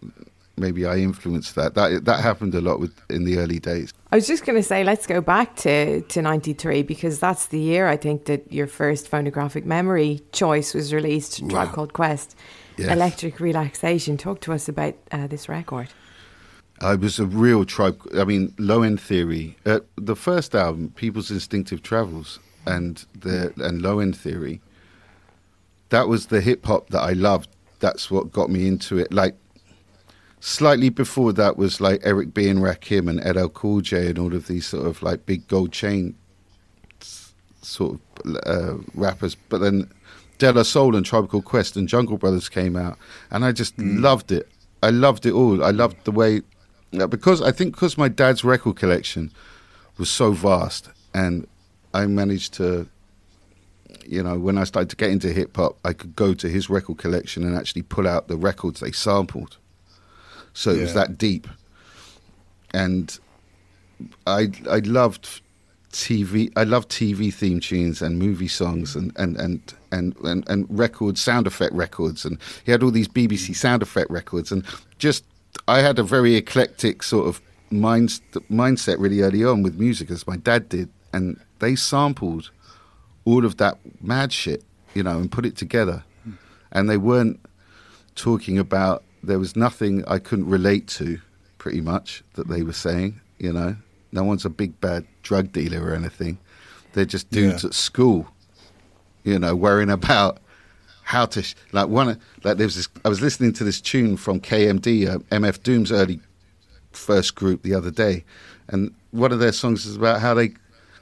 maybe I influenced that." That that happened a lot with in the early days. I was just going to say, let's go back to, to 93 because that's the year I think that your first phonographic memory choice was released, Tribe Wow. Called Quest. Yes. Electric Relaxation. Talk to us about uh, this record. I was a real tribe. I mean, Low End Theory. Uh, the first album, People's Instinctive Travels, and the and Low End Theory. That was the hip hop that I loved. That's what got me into it. Like slightly before that was like Eric B and Rakim and LL Cool J and all of these sort of like big gold chain sort of uh, rappers. But then De La Soul and Tribe Called Quest and Jungle Brothers came out, and I just loved it. I loved it all. I loved the way because I think because my dad's record collection was so vast, and I managed to, you know, when I started to get into hip hop, I could go to his record collection and actually pull out the records they sampled. So it was that deep, and I I loved TV. I loved TV theme tunes and movie songs and and and and and, and records, sound effect records, and he had all these BBC mm. sound effect records, and just I had a very eclectic sort of mind, mindset really early on with music, as my dad did, and they sampled all of that mad shit, you know, and put it together, and they weren't talking about. There was nothing I couldn't relate to, pretty much that they were saying, you know. No one's a big bad drug dealer or anything. They're just dudes Yeah. at school, you know, worrying about how to sh- like one. Like there was this. I was listening to this tune from KMD, uh, MF Doom's early first group the other day, and one of their songs is about how they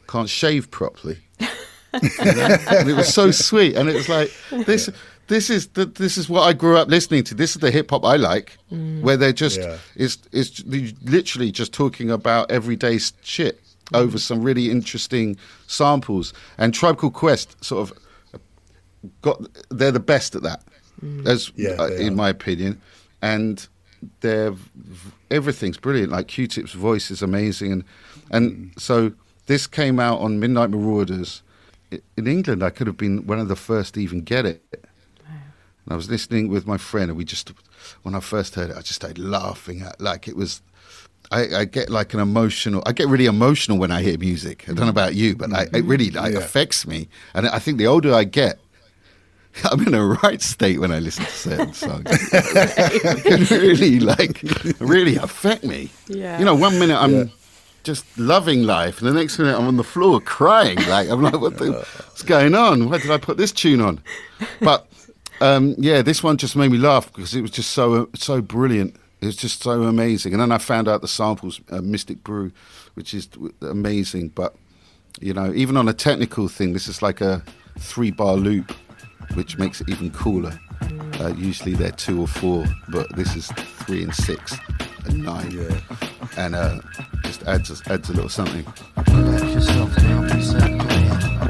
can't shave properly. and it was so sweet, and it was like this. This is the, this is what I grew up listening to. This is the hip hop I like, where they're just Yeah. is is literally just talking about everyday s- shit over some really interesting samples. And Tribe Called Quest sort of got they're the best at that, as Yeah, uh, in are. my opinion, and they're everything's brilliant. Like Q-Tip's voice is amazing, and and Mm. so this came out on Midnight Marauders. I- In England, I could have been one of the first to even get it. And I was listening with my friend, and we just, when I first heard it, I just started laughing at like it was. I, I get like an emotional. I get really emotional when I hear music. I don't know about you, but I, it mm-hmm. really like Yeah. affects me. And I think the older I get, I'm in a right state when I listen to certain songs. it can really like really affect me. Yeah. You know, one minute I'm just loving life, and the next minute I'm on the floor crying. Like I'm like, what the, what's going on? Why did I put this tune on? But um, yeah, this one just made me laugh because it was just so so brilliant. It was just so amazing. And then I found out the samples, uh, Mystic Brew, which is amazing. But you know, even on a technical thing, this is like a three bar loop, which makes it even cooler. Uh, usually they're two or four, but this is three and six and nine, and uh, just adds adds a little something. Relax yourself, girl, be set to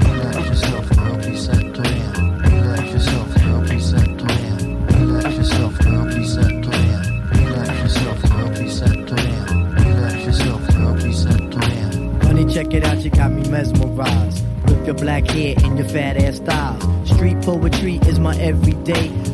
Relax yourself, girl, be set to Relax yourself, girl, be set to Relax yourself, girl, be set to Relax yourself, girl, be set to Relax yourself, girl, be set to Honey, check it out, you got me mesmerized. With your black hair and your fat ass style. Street poetry is my everyday.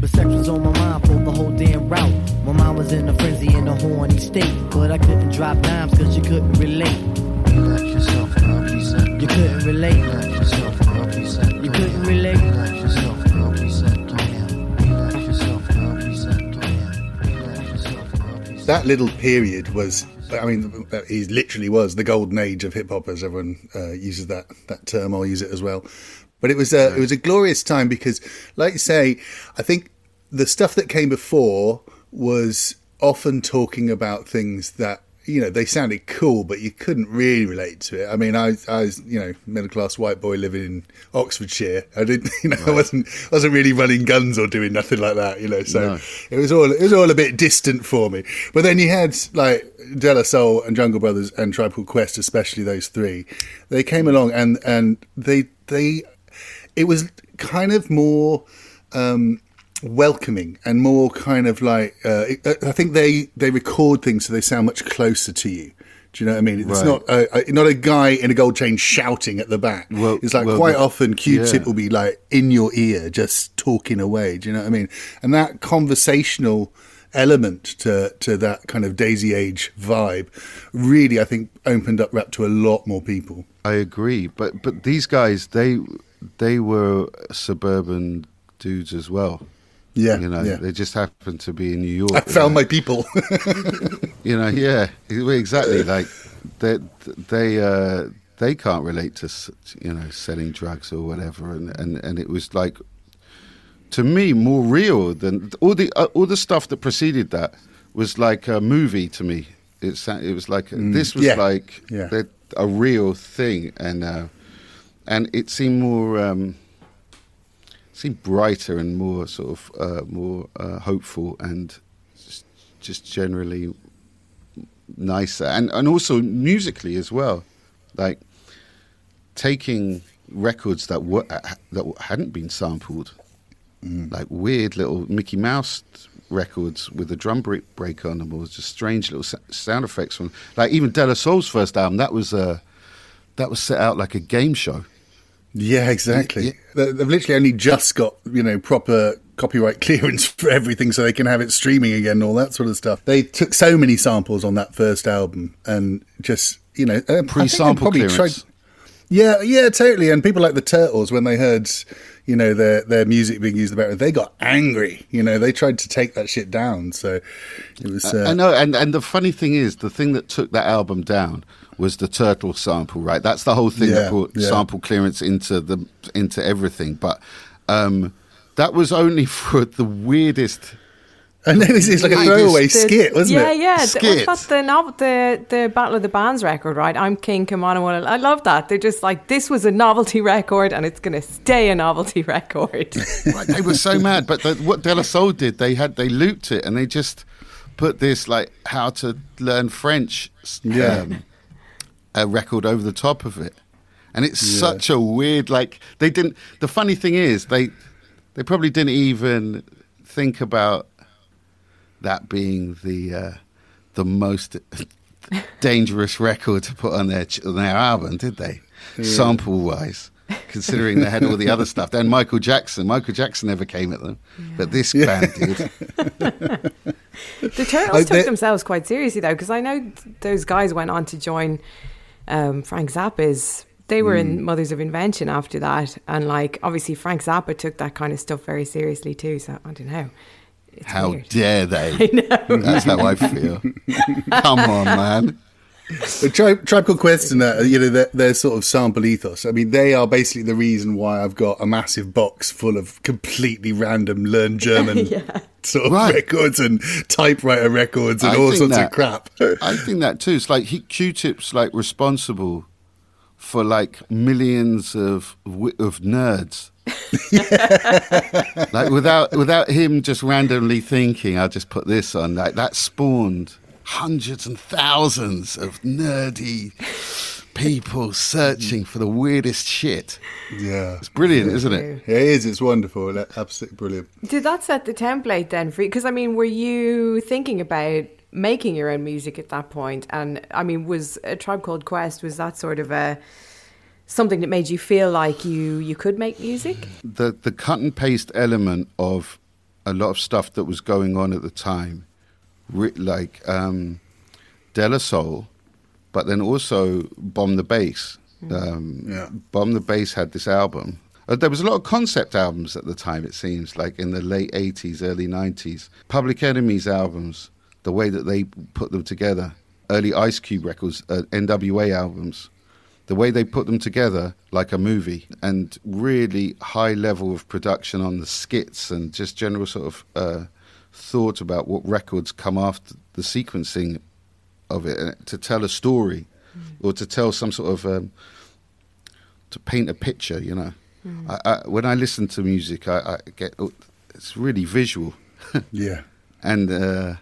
But sex was on my mind for the whole damn route. My mind was in a frenzy in a horny state. But I couldn't drop dimes cause you couldn't relate. Relax yourself, girl, be set You couldn't relate. Relax yourself, girl, be set You couldn't relate. Relax yourself, girl, be set to Relax yourself, girl, be set to Relax yourself, girl, be set that little period was I mean, he literally was the golden age of hip hop, as everyone uh, uses that that term. I'll use it as well. But it was a it was a glorious time because, like you say, I think the stuff that came before was often talking about things that you know they sounded cool, but you couldn't really relate to it. I mean, I, I was you know middle class white boy living in Oxfordshire. I didn't you know I wasn't wasn't really running guns or doing nothing like that. You know, so No. it was all it was all a bit distant for me. But then you had like De La Soul and Jungle Brothers and Tribe Called Quest, especially those three. They came along and and they they it was kind of more um, welcoming and more kind of like uh, I think they they record things so they sound much closer to you. Do you know what I mean? It's Right. not a, not a guy in a gold chain shouting at the back. Well- it's like well, quite often Q-Tip yeah. will be like in your ear, just talking away. Do you know what I mean? And that conversational element to to that kind of Daisy Age vibe really, I think, opened up rap to a lot more people. I agree, but but these guys they they were suburban dudes as well. Yeah, you know, yeah. they just happened to be in New York. I found my people. you know, yeah, exactly. Like they they uh, they can't relate to you know selling drugs or whatever, and and and it was like to me more real than all the uh, all the stuff that preceded that was like a movie to me. It it was like Mm, this was yeah, like yeah. a real thing, and uh, and it seemed more. Um, seemed brighter and more sort of uh, more uh, hopeful and just, just generally nicer. And and also musically as well. Like taking records that were that hadn't been sampled. Like weird little Mickey Mouse records with a drum break, break on them or just strange little sound effects from like even De La Soul's first album that was uh that was set out like a game show Yeah, exactly. They- They've literally only just got you know proper copyright clearance for everything, so they can have it streaming again, and all that sort of stuff. They took so many samples on that first album, and just you know, they Pre-sample clearance. yeah, yeah, totally. And people like the Turtles, when they heard, you know, their their music being used about they got angry. You know, they tried to take that shit down. So it was. Uh, I know, and and the funny thing is, the thing that took that album down was the turtle sample, right? That's the whole thing Yeah, that brought yeah. sample clearance into the into everything. But um, that was only for the weirdest. And then it's, it's like a weirdest- throwaway skit, wasn't yeah, it? yeah. yeah. Skit. Was that the novel, the the Battle of the Bands record, right? I'm King, come on, I want I love that. They're just like this was a novelty record, and it's going to stay a novelty record. Right, they were so mad. But the, what De La Soul did, they had they looped it and they just put this like how to learn French Yeah. um, a record over the top of it, and it's Yeah. such a weird like they didn't. The funny thing is they they probably didn't even think about that being the uh, the most dangerous record to put on their on their album, did they? Yeah. Sample wise, considering they had all the other stuff. Then Michael Jackson, Michael Jackson never came at them, but this band did. The Turtles I took bet- themselves quite seriously though, because I know th- those guys went on to join um, Frank Zappa's. They were Hmm. in Mothers of Invention after that, and like obviously Frank Zappa took that kind of stuff very seriously too. So I don't know. It's How weird. dare they? That's how I feel. Come on, man. The Tribe, Tribe Called Quest and that, you know, their, their sort of sample ethos. I mean, they are basically the reason why I've got a massive box full of completely random learn German sort of Right. records and typewriter records and I all think sorts that- of crap. I think that too. It's like he, Q-Tip's like responsible for like millions of of nerds. like without without him just randomly thinking, I'll just put this on. Like that spawned hundreds and thousands of nerdy people searching for the weirdest shit. Yeah. It's brilliant, isn't it? Yeah, it is. It's wonderful. Absolutely brilliant. Did that set the template then for you? Because I mean, were you thinking about making your own music at that point? And I mean, was a tribe called Quest was that sort of a something that made you feel like you you could make music? the the cut and paste element of a lot of stuff that was going on at the time, re- like um, De La Soul, but then also Bomb the Bass. Um, Yeah. Bomb the Bass had this album. Uh, there was a lot of concept albums at the time. It seems like in the late '80s, early '90s. Public Enemy's albums, the way that they put them together. Early Ice Cube records, uh, NWA albums the way they put them together like a movie and really high level of production on the skits and just general sort of uh, thought about what records come after the sequencing of it to tell a story or to tell some sort of um, to paint a picture you know. I, I, when I listen to music I, I get oh, it's really visual. Yeah. and uh,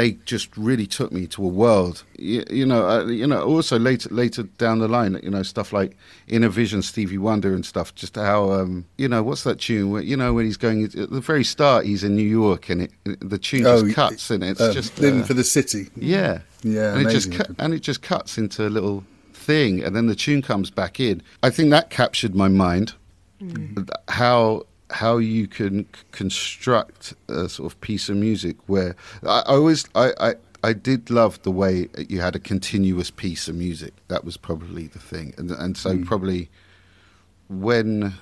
they just really took me to a world. You, you know, uh, you know. Also later, later down the line, you know, stuff like Inner Vision, Stevie Wonder, and stuff. Just how, um, you know, what's that tune? Where, you know, when he's going at the very start, he's in New York, and it, the tune Oh, just cuts, and it's uh, just Living uh, for the City. yeah, Yeah, and it just cu- and it just cuts into a little thing, and then the tune comes back in. I think that captured my mind. How how you can c- construct a sort of piece of music where I, I always I, I I did love the way you had a continuous piece of music. That was probably the thing, and and so mm. probably when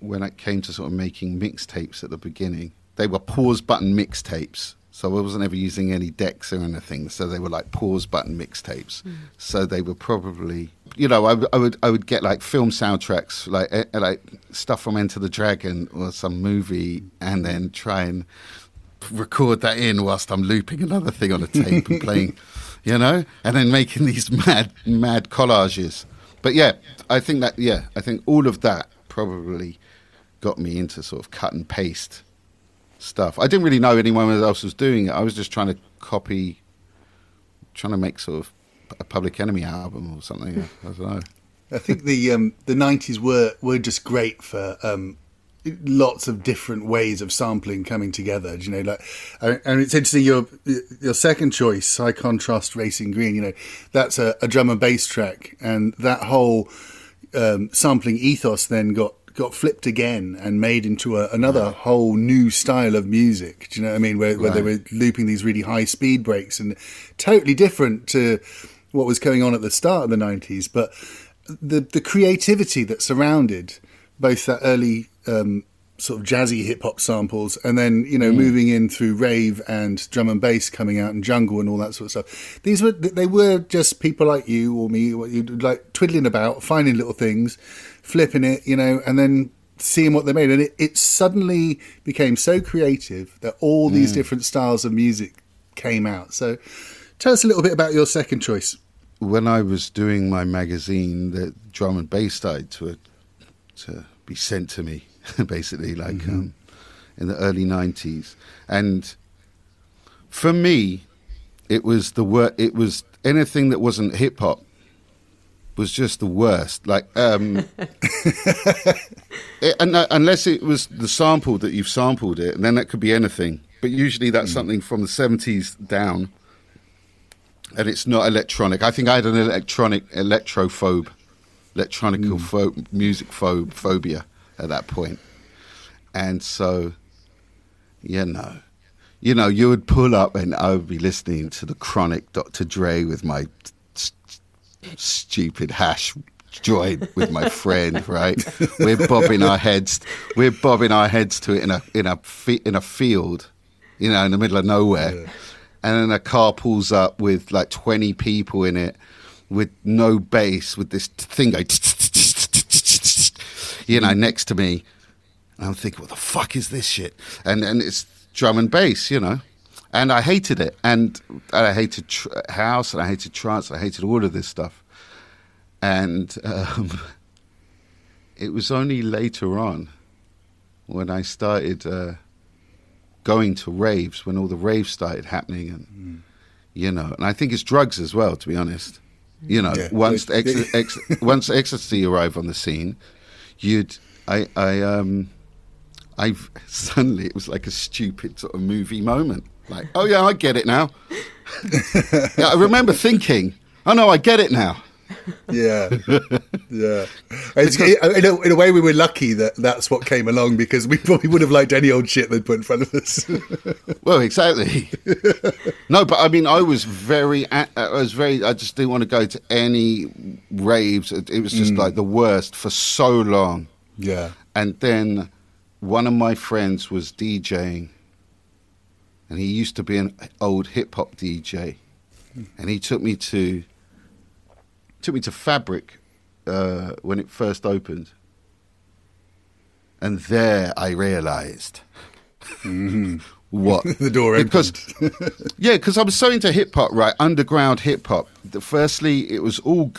when it came to sort of making mixtapes at the beginning, they were pause button mixtapes. So I wasn't ever using any decks or anything. So they were like pause button mixtapes. Mm. So they were probably, you know, I, I would I would get like film soundtracks, like eh, like stuff from Enter the Dragon or some movie, and then try and record that in whilst I'm looping another thing on a tape and playing, you know, and then making these mad mad collages. But yeah, I think that yeah, I think all of that probably got me into sort of cut and paste stuff. I didn't really know anyone else was doing it. I was just trying to copy, trying to make sort of a Public Enemy album or something. I don't know. I think the um, the nineties were were just great for um, lots of different ways of sampling coming together. You know, like, and it's interesting. Your your second choice, High Contrast Racing Green. You know, that's a, a drum and bass track, and that whole um, sampling ethos then got got flipped again and made into a, another whole new style of music. Do you know what I mean? Where, where they were looping these really high speed breaks and totally different to what was going on at the start of the 90s, but the the creativity that surrounded both that early um, sort of jazzy hip hop samples and then you know moving in through rave and drum and bass coming out and jungle and all that sort of stuff. These were they were just people like you or me, what you like twiddling about, finding little things, flipping it, you know, and then seeing what they made, and it, it suddenly became so creative that all these Mm. different styles of music came out. So, tell us a little bit about your second choice. when I was doing my magazine, the drum and bass started to to be sent to me, basically, like um, in the early '90s. And for me, it was the wor- It was anything that wasn't hip hop was just the worst. Like, um, it, and, uh, unless it was the sample that you've sampled it, and then that could be anything. But usually that's something from the '70s down and it's not electronic. I think I had an electronic electrophobe, electronical hmm. pho- music phobe phobia at that point. point, and so, you know, you know, you would pull up and I would be listening to the Chronic Dr. Dre with my s- stupid hash joint with my friend, right? We're bobbing our heads, we're bobbing our heads to it in a in a in a field, you know, in the middle of nowhere and then a car pulls up with like 20 people in it with no bass with this thing going you know next to me and i'm thinking what the fuck is this shit and and it's drum and bass you know and i hated it and, and i hated tr- house and i hated trance i hated all of this stuff and um, it was only later on when i started uh, going to raves when all the raves started happening and you know and i think it's drugs as well to be honest. You know Yeah. once ex- ex- once ecstasy arrived on the scene you'd i i um i suddenly it was like a stupid sort of movie moment. Like oh yeah i get it now. Yeah, i remember thinking oh no i get it now Yeah, yeah. In, a, in a way, we were lucky that that's what came along because we probably would have liked any old shit they'd put in front of us. Well, exactly. no, but I mean, I was very, I was very, I just didn't want to go to any raves. It, it was just Mm. like the worst for so long. yeah. And then one of my friends was DJing, and he used to be an old hip hop DJ, and he took me to took me to Fabric uh, when it first opened, and there I realised what The door opened. because yeah, because I was so into hip hop, right? Underground hip hop. Firstly, it was all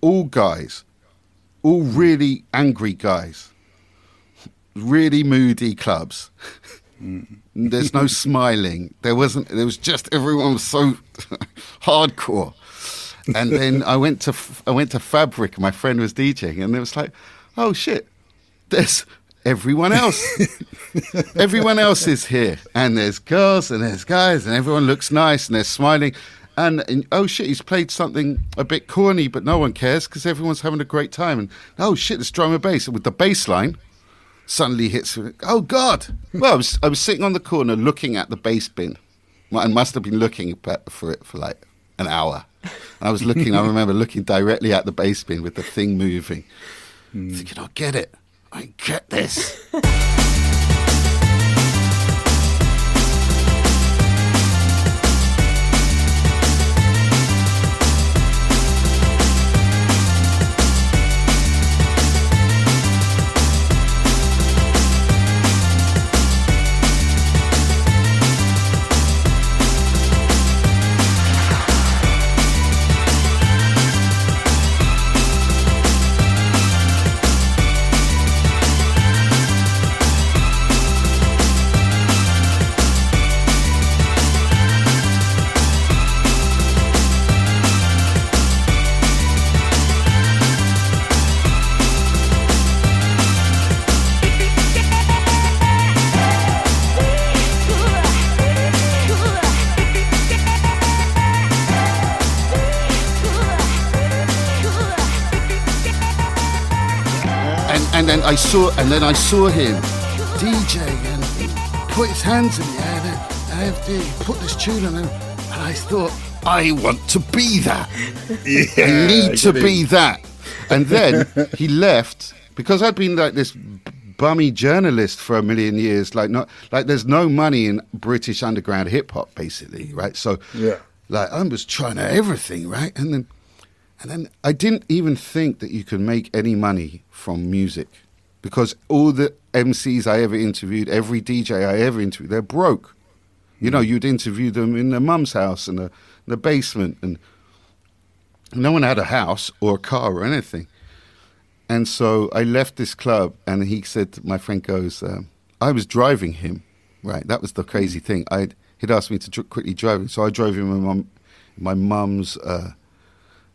all guys, all really angry guys, really moody clubs. There's no smiling. There wasn't. There was just everyone was so hardcore. And then I went to I went to Fabric. and My friend was DJing, and it was like, oh shit, there's everyone else. everyone else is here, and there's girls and there's guys, and everyone looks nice and they're smiling. And, and oh shit, he's played something a bit corny, but no one cares because everyone's having a great time. And oh shit, it's drum and bass with the bass line suddenly hits. Oh God! Well, I was I was sitting on the corner looking at the bass bin. I must have been looking for it for like an hour. And I was looking. I remember looking directly at the bass bin with the thing moving, mm. thinking, "I get it. I get this." I saw and then I saw him DJ and put his hands in the air and, and he put this tune on him and I thought I want to be that. Yeah, I need to be that. And then he left because I'd been like this bummy journalist for a million years. Like not like there's no money in British underground hip hop, basically, right? So Yeah. like I was trying to everything, right? And then and then I didn't even think that you could make any money from music because all the MCs I ever interviewed, every DJ I ever interviewed, they're broke. You know, you'd interview them in their mum's house and the, the basement, and no one had a house or a car or anything. And so I left this club, and he said, my friend goes, um, I was driving him, right? That was the crazy thing. I'd, he'd asked me to dr- quickly drive him, so I drove him in my, mum, my mum's uh,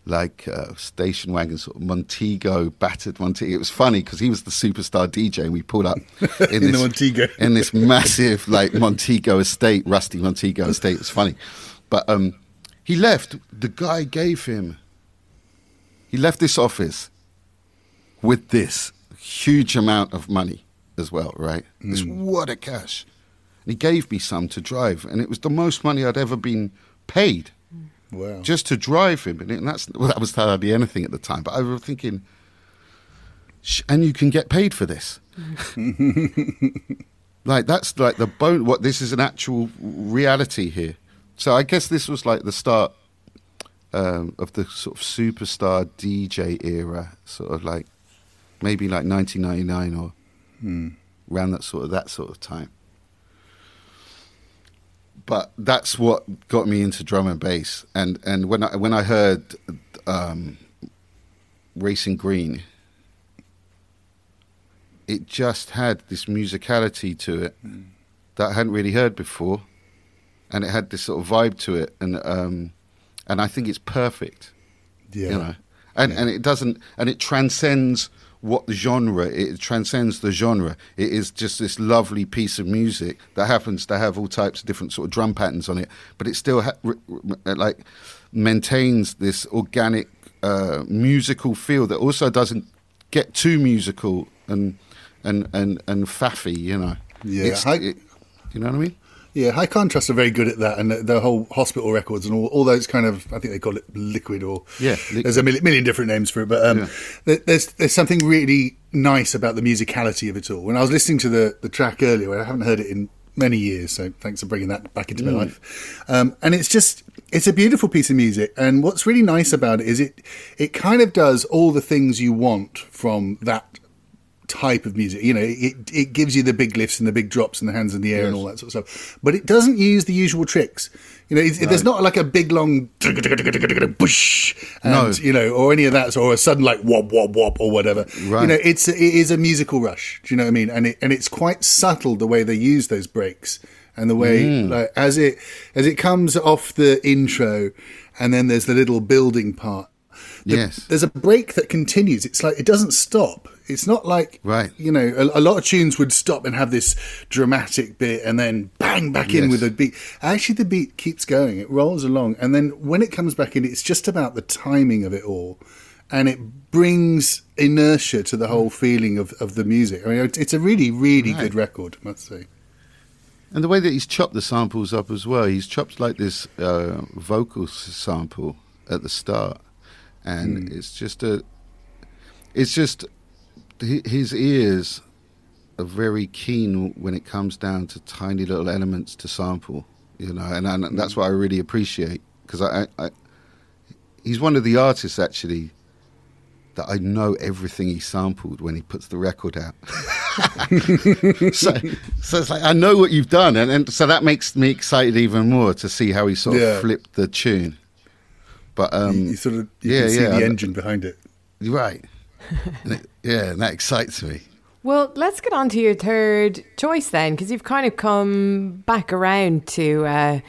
like uh, station wagon, sort of Montego, battered Montego. It was funny because he was the superstar DJ, and we pulled up in, In the this, Montego. in this massive like Montego estate, rusty Montego estate. It was funny, but um, he left. The guy gave him. He left this office with this huge amount of money as well, right? This wad of cash. And he gave me some to drive, and it was the most money I'd ever been paid Wow. just to drive him. And, that's well, that was hardly anything at the time. But I was thinking, Sh- and you can get paid for this. like that's like the bone. What this is an actual reality here. So I guess this was like the start um, of the sort of superstar DJ era, sort of like maybe like 1999 or Hmm. around that sort of that sort of time. But that's what got me into drum and bass. And and when I when I heard um, Racing Green, it just had this musicality to it that I hadn't really heard before, and it had this sort of vibe to it, and um, and I think it's perfect. Yeah. You know, and and it doesn't, and it transcends what the genre. It transcends the genre. It is just this lovely piece of music that happens to have all types of different sort of drum patterns on it, but it still ha- r- r- like maintains this organic uh, musical feel that also doesn't get too musical and and and and faffy. You know. Yeah, I- it- you know what I mean? Yeah, High Contrast are very good at that, and the, the whole hospital records and all, all those kind of, I think they call it liquid or Yeah, liquid. there's a million, million different names for it, but um, Yeah. there, there's there's something really nice about the musicality of it all. When I was listening to the the track earlier, I haven't heard it in many years, so thanks for bringing that back into my Mm. life. Um, and it's just it's a beautiful piece of music, and what's really nice about it is it it kind of does all the things you want from that type of music. You know, it it gives you the big lifts and the big drops and the hands in the air and all that sort of stuff. But it doesn't use the usual tricks. You know, it's, there's not like a big long bush, and, No. you know, or any of that, or a sudden like wop wop wop or whatever. You know, it's it is a musical rush. Do you know what I mean? And it and it's quite subtle the way they use those breaks and the way Mm. like as it as it comes off the intro, and then there's the little building part. The- Yes. there's a break that continues. It's like it doesn't stop. It's not like Right. You know, a, a lot of tunes would stop and have this dramatic bit, and then bang back in Yes. with a beat. Actually, the beat keeps going. It rolls along, and then when it comes back in, it's just about the timing of it all, and it brings inertia to the whole feeling of, of the music. I mean, it's- it's a really, really Right. good record, I must say. And the way that he's chopped the samples up as well, he's chopped like this uh, vocal sample at the start, and it's just a, it's just his ears are very keen when it comes down to tiny little elements to sample, you know, and, and that's what I really appreciate because I, I, he's one of the artists actually that I know everything he sampled when he puts the record out. so, so it's like I know what you've done, and, and so that makes me excited even more to see how he sort Yeah. of flipped the tune. But um, you, you sort of you yeah, can see yeah, the I- engine behind it. Right. And it- yeah, and that excites me. Well, let's get on to your third choice then, because you've kind of come back around to, uh,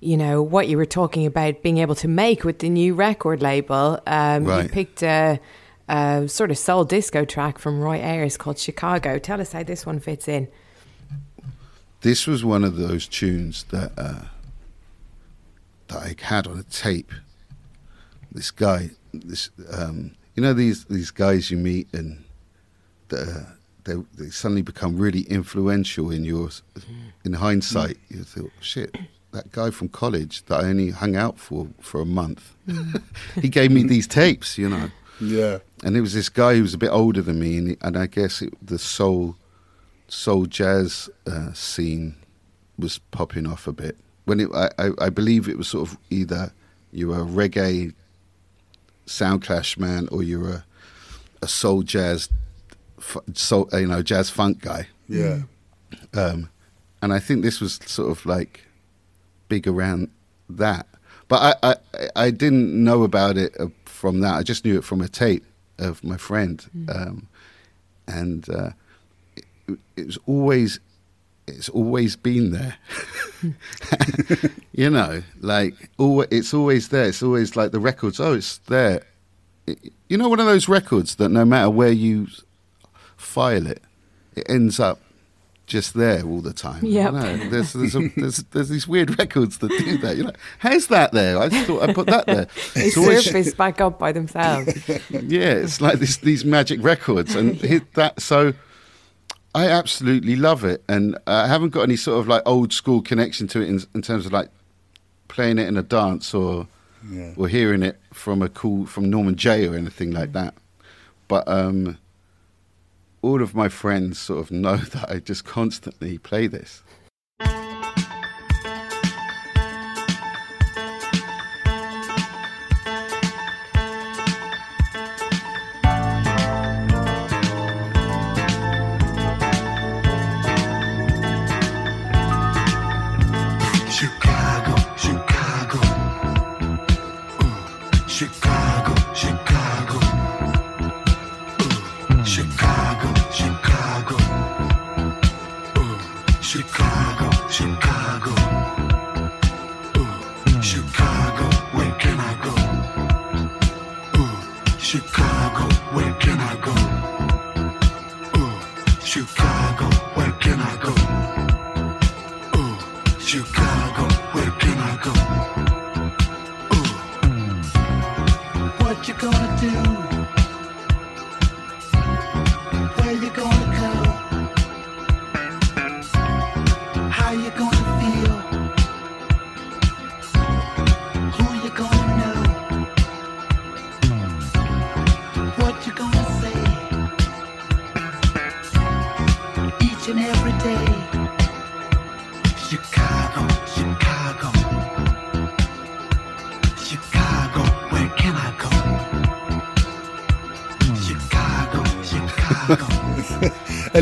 you know, what you were talking about being able to make with the new record label. Um, You picked a, a sort of soul disco track from Roy Ayers called Chicago. Tell us how this one fits in. This was one of those tunes that uh, that I had on a tape. This guy, this um, you know these these guys you meet and uh, they they suddenly become really influential in your in hindsight. You thought, shit, that guy from college that I only hung out for for a month. he gave me these tapes, you know. Yeah. And it was this guy who was a bit older than me, and, and I guess it, the soul, soul jazz uh, scene was popping off a bit. When it, I, I, I believe it was sort of either you were a reggae sound clash man or you're a, a soul jazz, soul, you know, jazz funk guy. Yeah. Um, and I think this was sort of like big around that. But I, I, I didn't know about it uh, from that. I just knew it from a tape of my friend. Um, and uh, it, it was always, it's always been there. you know, like always, it's always there. It's always like the records. Oh, it's there. It- you know, one of those records that no matter where you file it, it ends up just there all the time. Yeah, You know, there's there's, a, there's there's these weird records that do that. You're like, how's that there? I just thought I put that there. It's always- surface back up by themselves. yeah, it's like this, these magic records, and hit that. So I absolutely love it, and I haven't got any sort of like old school connection to it in, in terms of like playing it in a dance or Yeah. or hearing it from a cool from Norman Jay or anything like that. But um, all of my friends sort of know that I just constantly play this.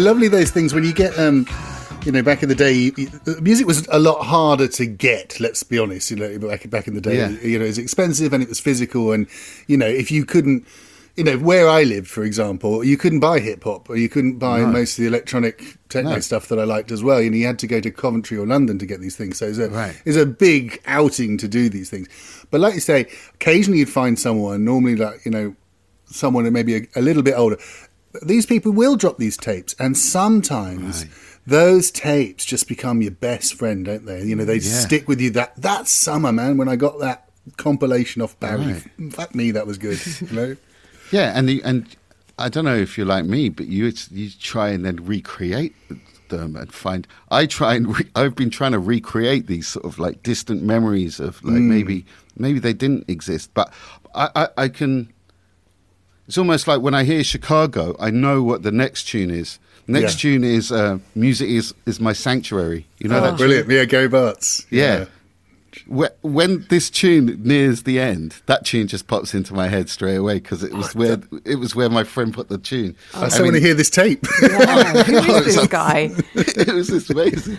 Lovely those things when you get um you know back in the day music was a lot harder to get let's be honest you know back back in the day Yeah. you know it was expensive and it was physical and you know if you couldn't you know where I lived for example you couldn't buy hip hop or you couldn't buy No. most of the electronic techno No. stuff that I liked as well you know you had to go to Coventry or London to get these things so it's a, Right. it's a big outing to do these things but like you say occasionally you'd find someone normally like you know someone who maybe a, a little bit older. These people will drop these tapes, and sometimes those tapes just become your best friend, don't they? You know, they Yeah. stick with you. That that summer, man, when I got that compilation off Barry, Right. fuck me, that was good. You know, Yeah, and the, and I don't know if you're like me, but you you try and then recreate them and find. I try and re, I've been trying to recreate these sort of like distant memories of like Mm. maybe maybe they didn't exist, but I, I I can. It's almost like when I hear Chicago, I know what the next tune is. Next Yeah. tune is uh, music is is my sanctuary. You know that Oh, brilliant. Yeah, Gary Bartz. yeah. Wh- When this tune nears the end, that tune just pops into my head straight away because it oh, was where it was where my friend put the tune. I so want to hear this tape. Yeah, who is this guy? it was this amazing.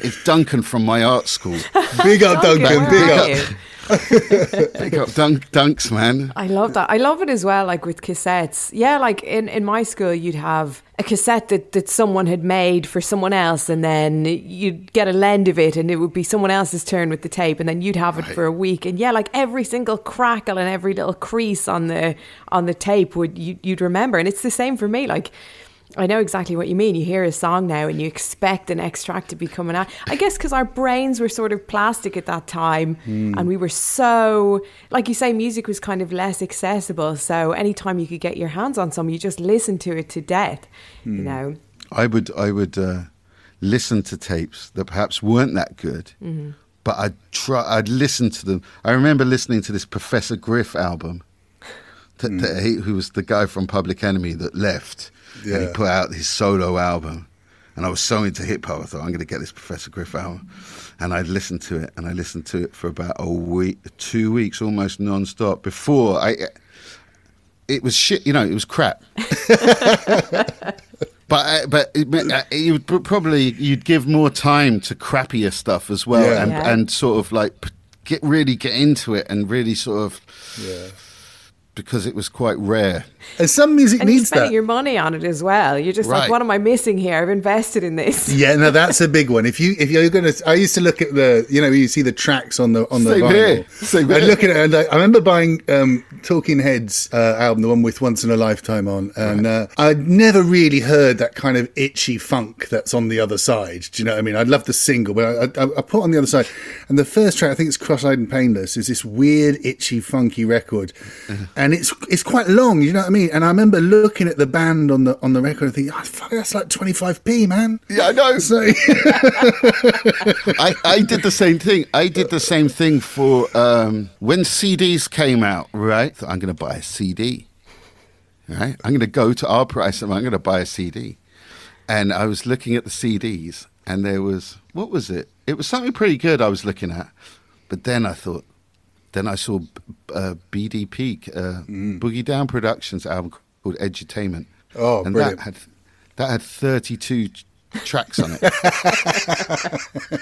it's Duncan from my art school. big up, Duncan, Duncan. Big up. you? Big up Dunk, Dunks, man. I love that. I love it as well, like with cassettes. Yeah, like in, in my school, you'd have a cassette that, that someone had made for someone else, and then you'd get a lend of it, and it would be someone else's turn with the tape, and then you'd have it for a week. And yeah, like every single crackle and every little crease on the on the tape would you, you'd remember. And it's the same for me. Like I know exactly what you mean. You hear a song now and you expect an extract to be coming out. I guess because our brains were sort of plastic at that time and we were so, like you say, music was kind of less accessible. So anytime you could get your hands on some, you just listened to it to death, you know. I would I would uh, listen to tapes that perhaps weren't that good, Mhm. but I'd try. I'd listen to them. I remember listening to this Professor Griff album, that, that he, who was the guy from Public Enemy that left, and he put out his solo album. And I was so into hip hop, I thought I'm going to get this Professor Griff album, and I listened to it, and I listened to it for about a week, two weeks, almost non-stop. Before I, it was shit. You know, it was crap. But uh, but it, meant, uh, you would probably you'd give more time to crappier stuff as well, Yeah. and Yeah. and sort of like get really get into it and really sort of Yeah. Because it was quite rare. And some music And you're needs spending that. your money on it as well. You're just like, what am I missing here? I've invested in this. Yeah, no, that's a big one. If you if you're gonna, I used to look at the, you know, you see the tracks on the on the Same vinyl. here. Same I here. look at it, and I, I remember buying um, Talking Heads uh, album, the one with Once in a Lifetime on, and uh, I'd never really heard that kind of itchy funk that's on the other side. Do you know what I mean? I love the single, but I, I, I put on the other side, and the first track, I think it's Cross-eyed and Painless, is this weird, itchy, funky record, Uh-huh. and it's it's quite long. You know what I mean? And I remember looking at the band on the on the record and thinking, oh, fuck, that's like 25p, man. Yeah, I know. So I, I did the same thing. I did the same thing for um, when CDs came out. Right, I'm going to buy a CD. Right, I'm going to go to our price and I'm going to buy a CD. And I was looking at the CDs, and there was what was it? It was something pretty good. I was looking at, but then I thought, then I saw uh, BDP, uh, Boogie Down Productions album called Edutainment. Oh, and brilliant. that had that had 32 tracks on it.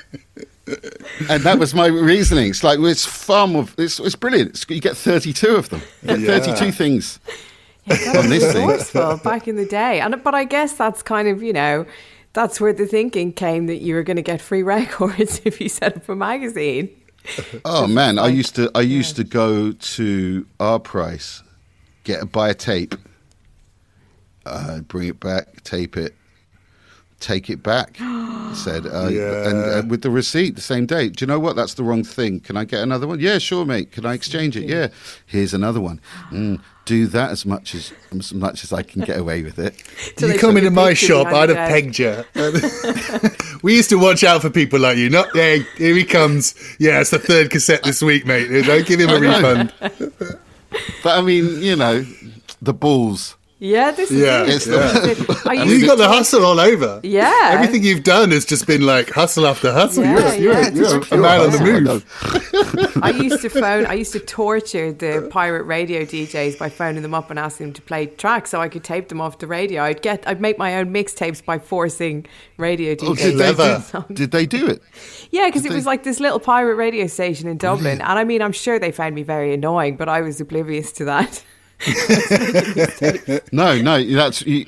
and that was my reasoning. It's like it's far more. It's, it's brilliant. It's, you get 32 of them. You get Yeah. 32 things That on was this thing. resourceful back in the day. And but I guess that's kind of, you know, that's where the thinking came that you were going to get free records if you set up a magazine. Oh man, I used to I used to go to our price, get buy a tape, uh, bring it back, tape it, take it back. said, uh, Yeah. and uh, with the receipt the same day. Do you know what? That's the wrong thing. Can I get another one? Yeah, sure, mate. Can I exchange it? Yeah. Here's another one. Mm, do that as much as as much as I can get away with it. So you come put into my shop, I'd have pegged you. we used to watch out for people like you. Not yeah, here he comes. Yeah, it's the third cassette this week, mate. Don't give him a refund. But I mean, you know, the balls. Yeah, this is Yeah, it. Yeah. This is it. I used You've got the hustle all over. Yeah. Everything you've done has just been like hustle after hustle. Yeah, you're you're, yeah, you're a man on the I move. I used to phone. I used to torture the pirate radio DJs by phoning them up and asking them to play tracks so I could tape them off the radio. I'd get. I'd make my own mixtapes by forcing radio DJs. Oh, did to they do songs. Did they do it? Yeah, because it Did was like this little pirate radio station in Dublin, and I mean, I'm sure they found me very annoying, but I was oblivious to that. No, no. That's you,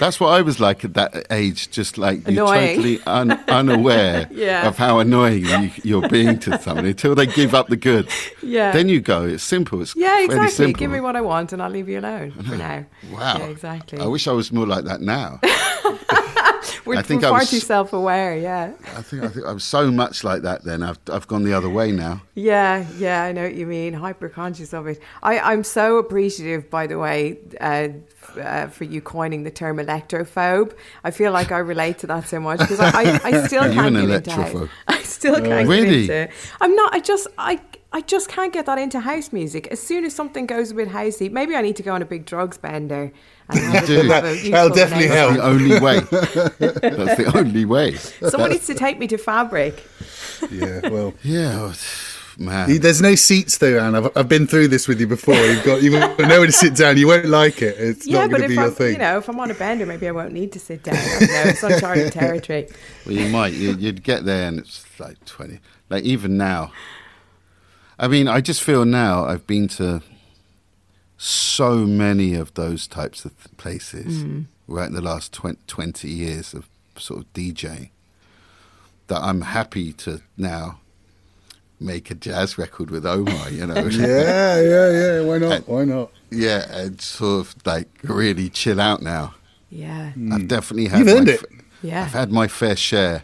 that's what I was like at that age. Just like you're Annoying. totally un, unaware Yeah. of how annoying you, you're being to somebody until they give up the goods. Yeah. Then you go. It's simple. It's Yeah, exactly. Give me what I want, and I'll leave you alone for now. Wow. Yeah, exactly. I wish I was more like that now. we're I think we're I far was- too self-aware. Yeah. I think I think I'm so much like that. Then I've I've gone the other way now. Yeah, yeah, I know what you mean. Hyper conscious of it. I, I'm so appreciative, by the way, uh, uh, for you coining the term electrophobe. I feel like I relate to that so much because I, I, I still can't an get into electrophobe? I still can't Really? get into. I'm not. I just. I. I just can't get that into house music. As soon as something goes a bit housey, maybe I need to go on a big drugs bender. And have do. bit That'll definitely connection. help. The only way. That's the only way. Someone needs to take me to Fabric. Yeah, well. Yeah, oh, man. There's no seats though, Anne. I've, I've been through this with you before. You've got you've got nowhere to sit down. You won't like it. It's yeah, not going to if be your I'm, thing. you know, if I'm on a bender, maybe I won't need to sit down. I know. It's uncharted territory. Well, you might. You, you'd get there, and it's like twenty. Like even now. I mean, I just feel now I've been to so many of those types of places right in the last 20, 20 years of sort of DJing that I'm happy to now make a jazz record with Omar. You know. yeah, yeah, yeah. Why not? Why not? Yeah, and sort of like really chill out now. Yeah, hmm. I've definitely had You've earned my it. f- yeah, I've had my fair share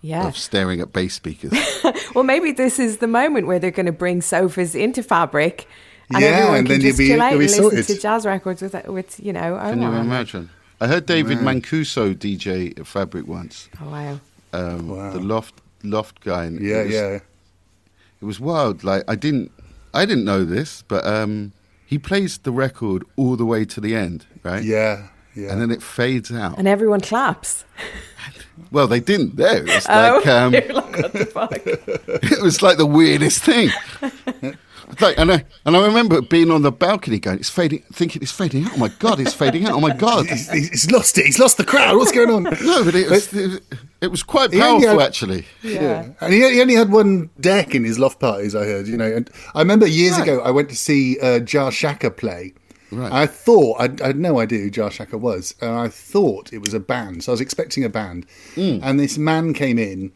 yeah. of staring at bass speakers. Well, maybe this is the moment where they're going to bring sofas into Fabric, and Yeah, everyone and then you'd just be- chill out you'll and be listen to sorted. jazz records with, with you know. Can you imagine? I heard David Mancuso DJ at Fabric once. Oh wow! Um, Wow. The loft, loft guy. And Yeah, it was, yeah. It was wild. Like I didn't, I didn't know this, but um, he plays the record all the way to the end, right? Yeah, yeah. And then it fades out. And everyone claps. Well, they didn't there. It was Oh, like, um, like, what the fuck? it was like the weirdest thing. Like, and I and I remember being on the balcony going, "It's fading," thinking it's fading out. Oh my god, it's fading out. Oh my god, he's, he's lost it. He's lost the crowd. What's going on? no, but it was, it, it was quite He powerful had- actually. Yeah. And he, he only had one deck in his loft parties, I heard, you know. And I remember years Right. ago, I went to see uh, Jah Shaka play. Right. I thought, I, I had no idea who Jah Shaka was. And I thought it was a band. So I was expecting a band. Mm. And this man came in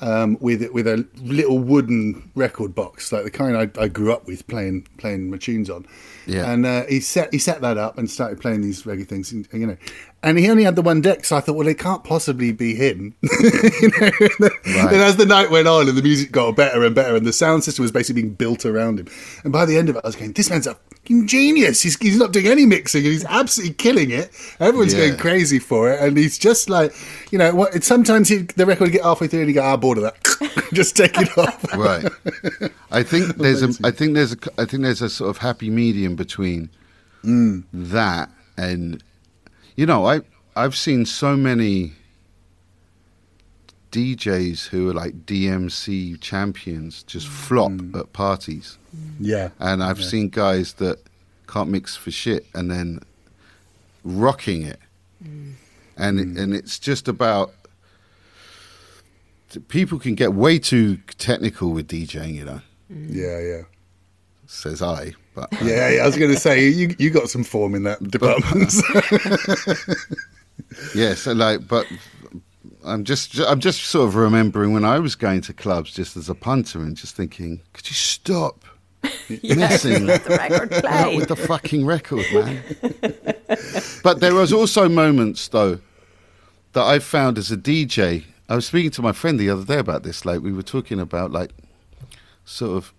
um, with with a little wooden record box, like the kind I, I grew up with playing playing my tunes on. Yeah. And uh, he set he set that up and started playing these reggae things, and, you know. And he only had the one deck, so I thought, well, it can't possibly be him. you know? And as the night went on, and the music got better and better, and the sound system was basically being built around him. And by the end of it, I was going, "This man's a genius. He's, he's not doing any mixing, and he's absolutely killing it. Everyone's Yeah. going crazy for it, and he's just like, you know, what? Sometimes he, the record would get halfway through, and he'd go, "Ah, bored of that. just take it off." right. I think there's a. I think there's a. I think there's a sort of happy medium between Mm. that and, you know, I I've seen so many DJs who are like DMC champions just mm. flop mm. at parties, mm. Yeah. and I've Yeah. seen guys that can't mix for shit and then rocking it, and it, and it's just about people can get way too technical with DJing, you know. Yeah, yeah. Says I, but Yeah, yeah, I was going to say you you got some form in that department. yeah. So like, but I'm just I'm just sort of remembering when I was going to clubs just as a punter and just thinking, could you stop messing let the record play. With the fucking record, man? but there was also moments though that I found as a DJ. I was speaking to my friend the other day about this. Like we were talking about like sort of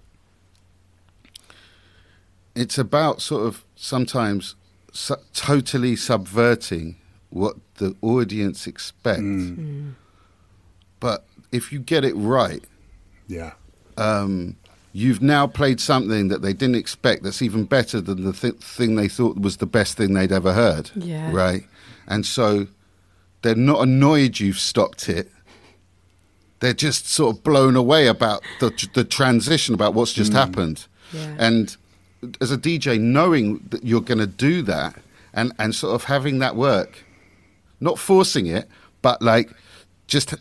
it's about sort of sometimes su- totally subverting what the audience expect. Mm. Mm. But if you get it right, yeah. um, you've now played something that they didn't expect that's even better than the th- thing they thought was the best thing they'd ever heard. Yeah. Right? And so they're not annoyed you've stopped it. They're just sort of blown away about the, the transition, about what's just mm. happened. Yeah. And as a DJ, knowing that you're going to do that and, and sort of having that work, not forcing it, but like just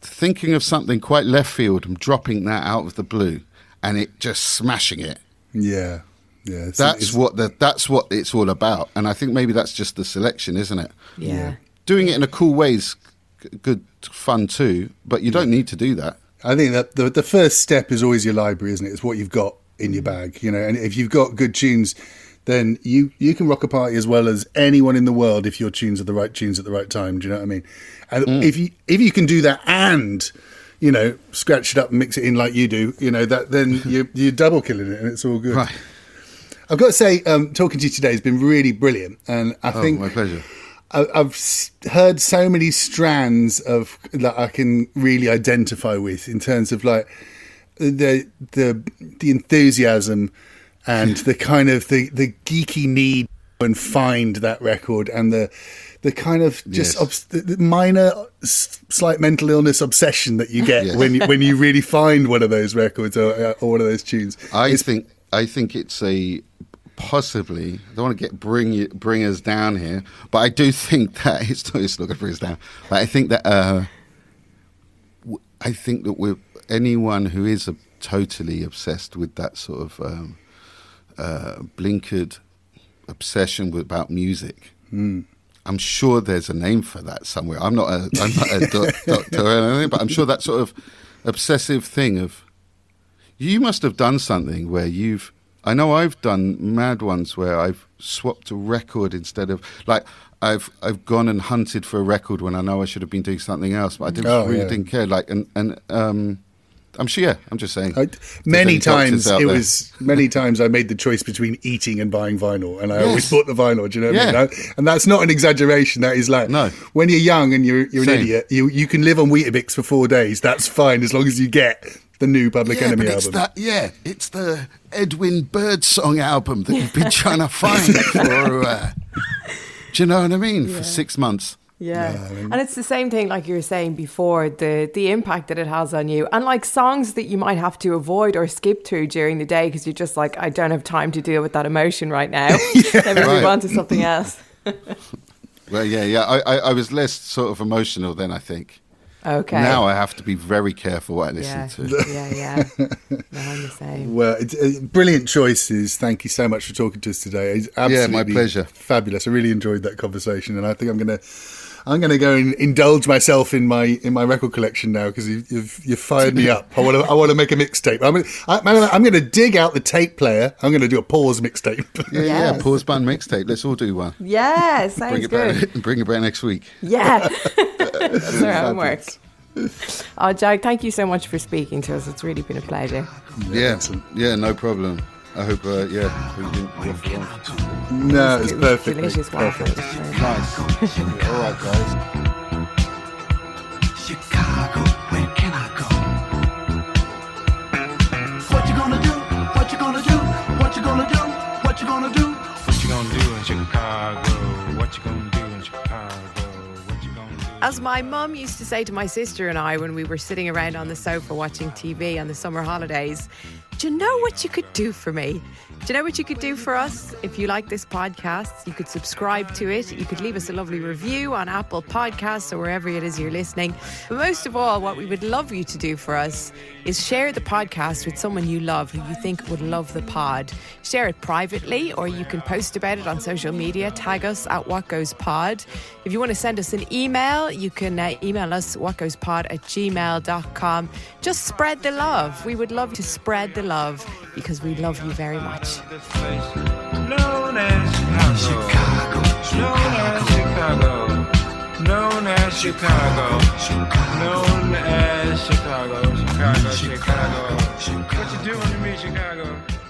thinking of something quite left field and dropping that out of the blue and it just smashing it. Yeah, yeah. It's- That's it's- what the, that's what it's all about. And I think maybe that's just the selection, isn't it? Yeah. Doing it in a cool way is good fun too, but you don't need to do that. I think that the the first step is always your library, isn't it? It's what you've got in your bag, you know. And if you've got good tunes, then you you can rock a party as well as anyone in the world if your tunes are the right tunes at the right time. Do you know what I mean? And Mm. if you if you can do that and you know scratch it up and mix it in like you do, you know that then you you're double killing it and it's all good. Right. I've got to say, um, talking to you today has been really brilliant, and I Oh, think my pleasure. I- I've heard so many strands of that I can really identify with in terms of like the the the enthusiasm and the kind of the the geeky need and find that record and the the kind of just Yes. obs- the, minor s- slight mental illness obsession that you get Yes. when you when you really find one of those records or, or one of those tunes. I think I think it's a possibly. I don't want to get bring you, bring us down here, but I do think that it's not, it's not going to bring us down. But I think that uh, I think that we're anyone who is a, totally obsessed with that sort of um, uh, blinkered obsession with, about music. Mm. I'm sure there's a name for that somewhere. I'm not a, I'm not a doc, doctor or anything, but I'm sure that sort of obsessive thing of you must have done something where you've. I know I've done mad ones where I've swapped a record instead of like I've I've gone and hunted for a record when I know I should have been doing something else, but I didn't Oh, really yeah. didn't care. Like and and um, I'm sure. Yeah, I'm just saying. I, many times it there. was many times I made the choice between eating and buying vinyl, and I always bought the vinyl. Do you know what I mean? Yeah. I- And that's not an exaggeration. That is like No. when you're young and you're you're an idiot, you you can live on Weetabix for four days. That's fine as long as you get the new Public yeah, Enemy but it's album. that. Yeah, it's the Edwin Birdsong album that you've been trying to find for. Uh, do you know what I mean? For six months. Yeah. And it's the same thing like you were saying before, the the impact that it has on you. And like songs that you might have to avoid or skip through during the day because you're just like, I don't have time to deal with that emotion right now. Let me move on to something else. Well, yeah, yeah. I, I, I was less sort of emotional then. I think. Okay. Now I have to be very careful what I listen yeah. to. yeah, yeah. No, I'm the same. Well, it's, uh, brilliant choices. Thank you so much for talking to us today. It's absolutely my pleasure. Fabulous. I really enjoyed that conversation, and I think I'm gonna. I'm going to go and indulge myself in my in my record collection now because you've, you've you've fired me up. I want to I want to make a mixtape. I'm gonna, I- I'm gonna, I'm going to dig out the tape player. I'm going to do a pause mixtape. Yeah, Yes. yeah. Pause band mixtape. Let's all do one. Yeah, sounds Bring it good. back. Bring it back next week. Yeah. That's our homework. Oh, Jack, thank you so much for speaking to us. It's really been a pleasure. Yeah, yeah. No problem. I hope. Uh, yeah, we didn't waffle on. no, it's It perfect. delicious waffle. Perfect. It was very Nice. all right, guys. Chicago, where can I go? What you gonna do? What you gonna do? What you gonna do? What you gonna do? What you gonna do in Chicago? What you gonna do in Chicago? What you gonna do? As my mum used to say to my sister and I when we were sitting around on the sofa watching TV on the summer holidays, do you know what you could do for me? Do you know what you could do for us? If you like this podcast, you could subscribe to it. You could leave us a lovely review on Apple Podcasts or wherever it is you're listening. But most of all, what we would love you to do for us is share the podcast with someone you love who you think would love the pod. Share it privately or you can post about it on social media. Tag us at What Goes Pod. If you want to send us an email, you can uh, email us whatgoespod at gmail.com. Just spread the love. We would love to spread the love because we love you very much. Known as Chicago. Known as Chicago. Known as Chicago. Known as Chicago. Chicago, Chicago. What you doing to me, Chicago?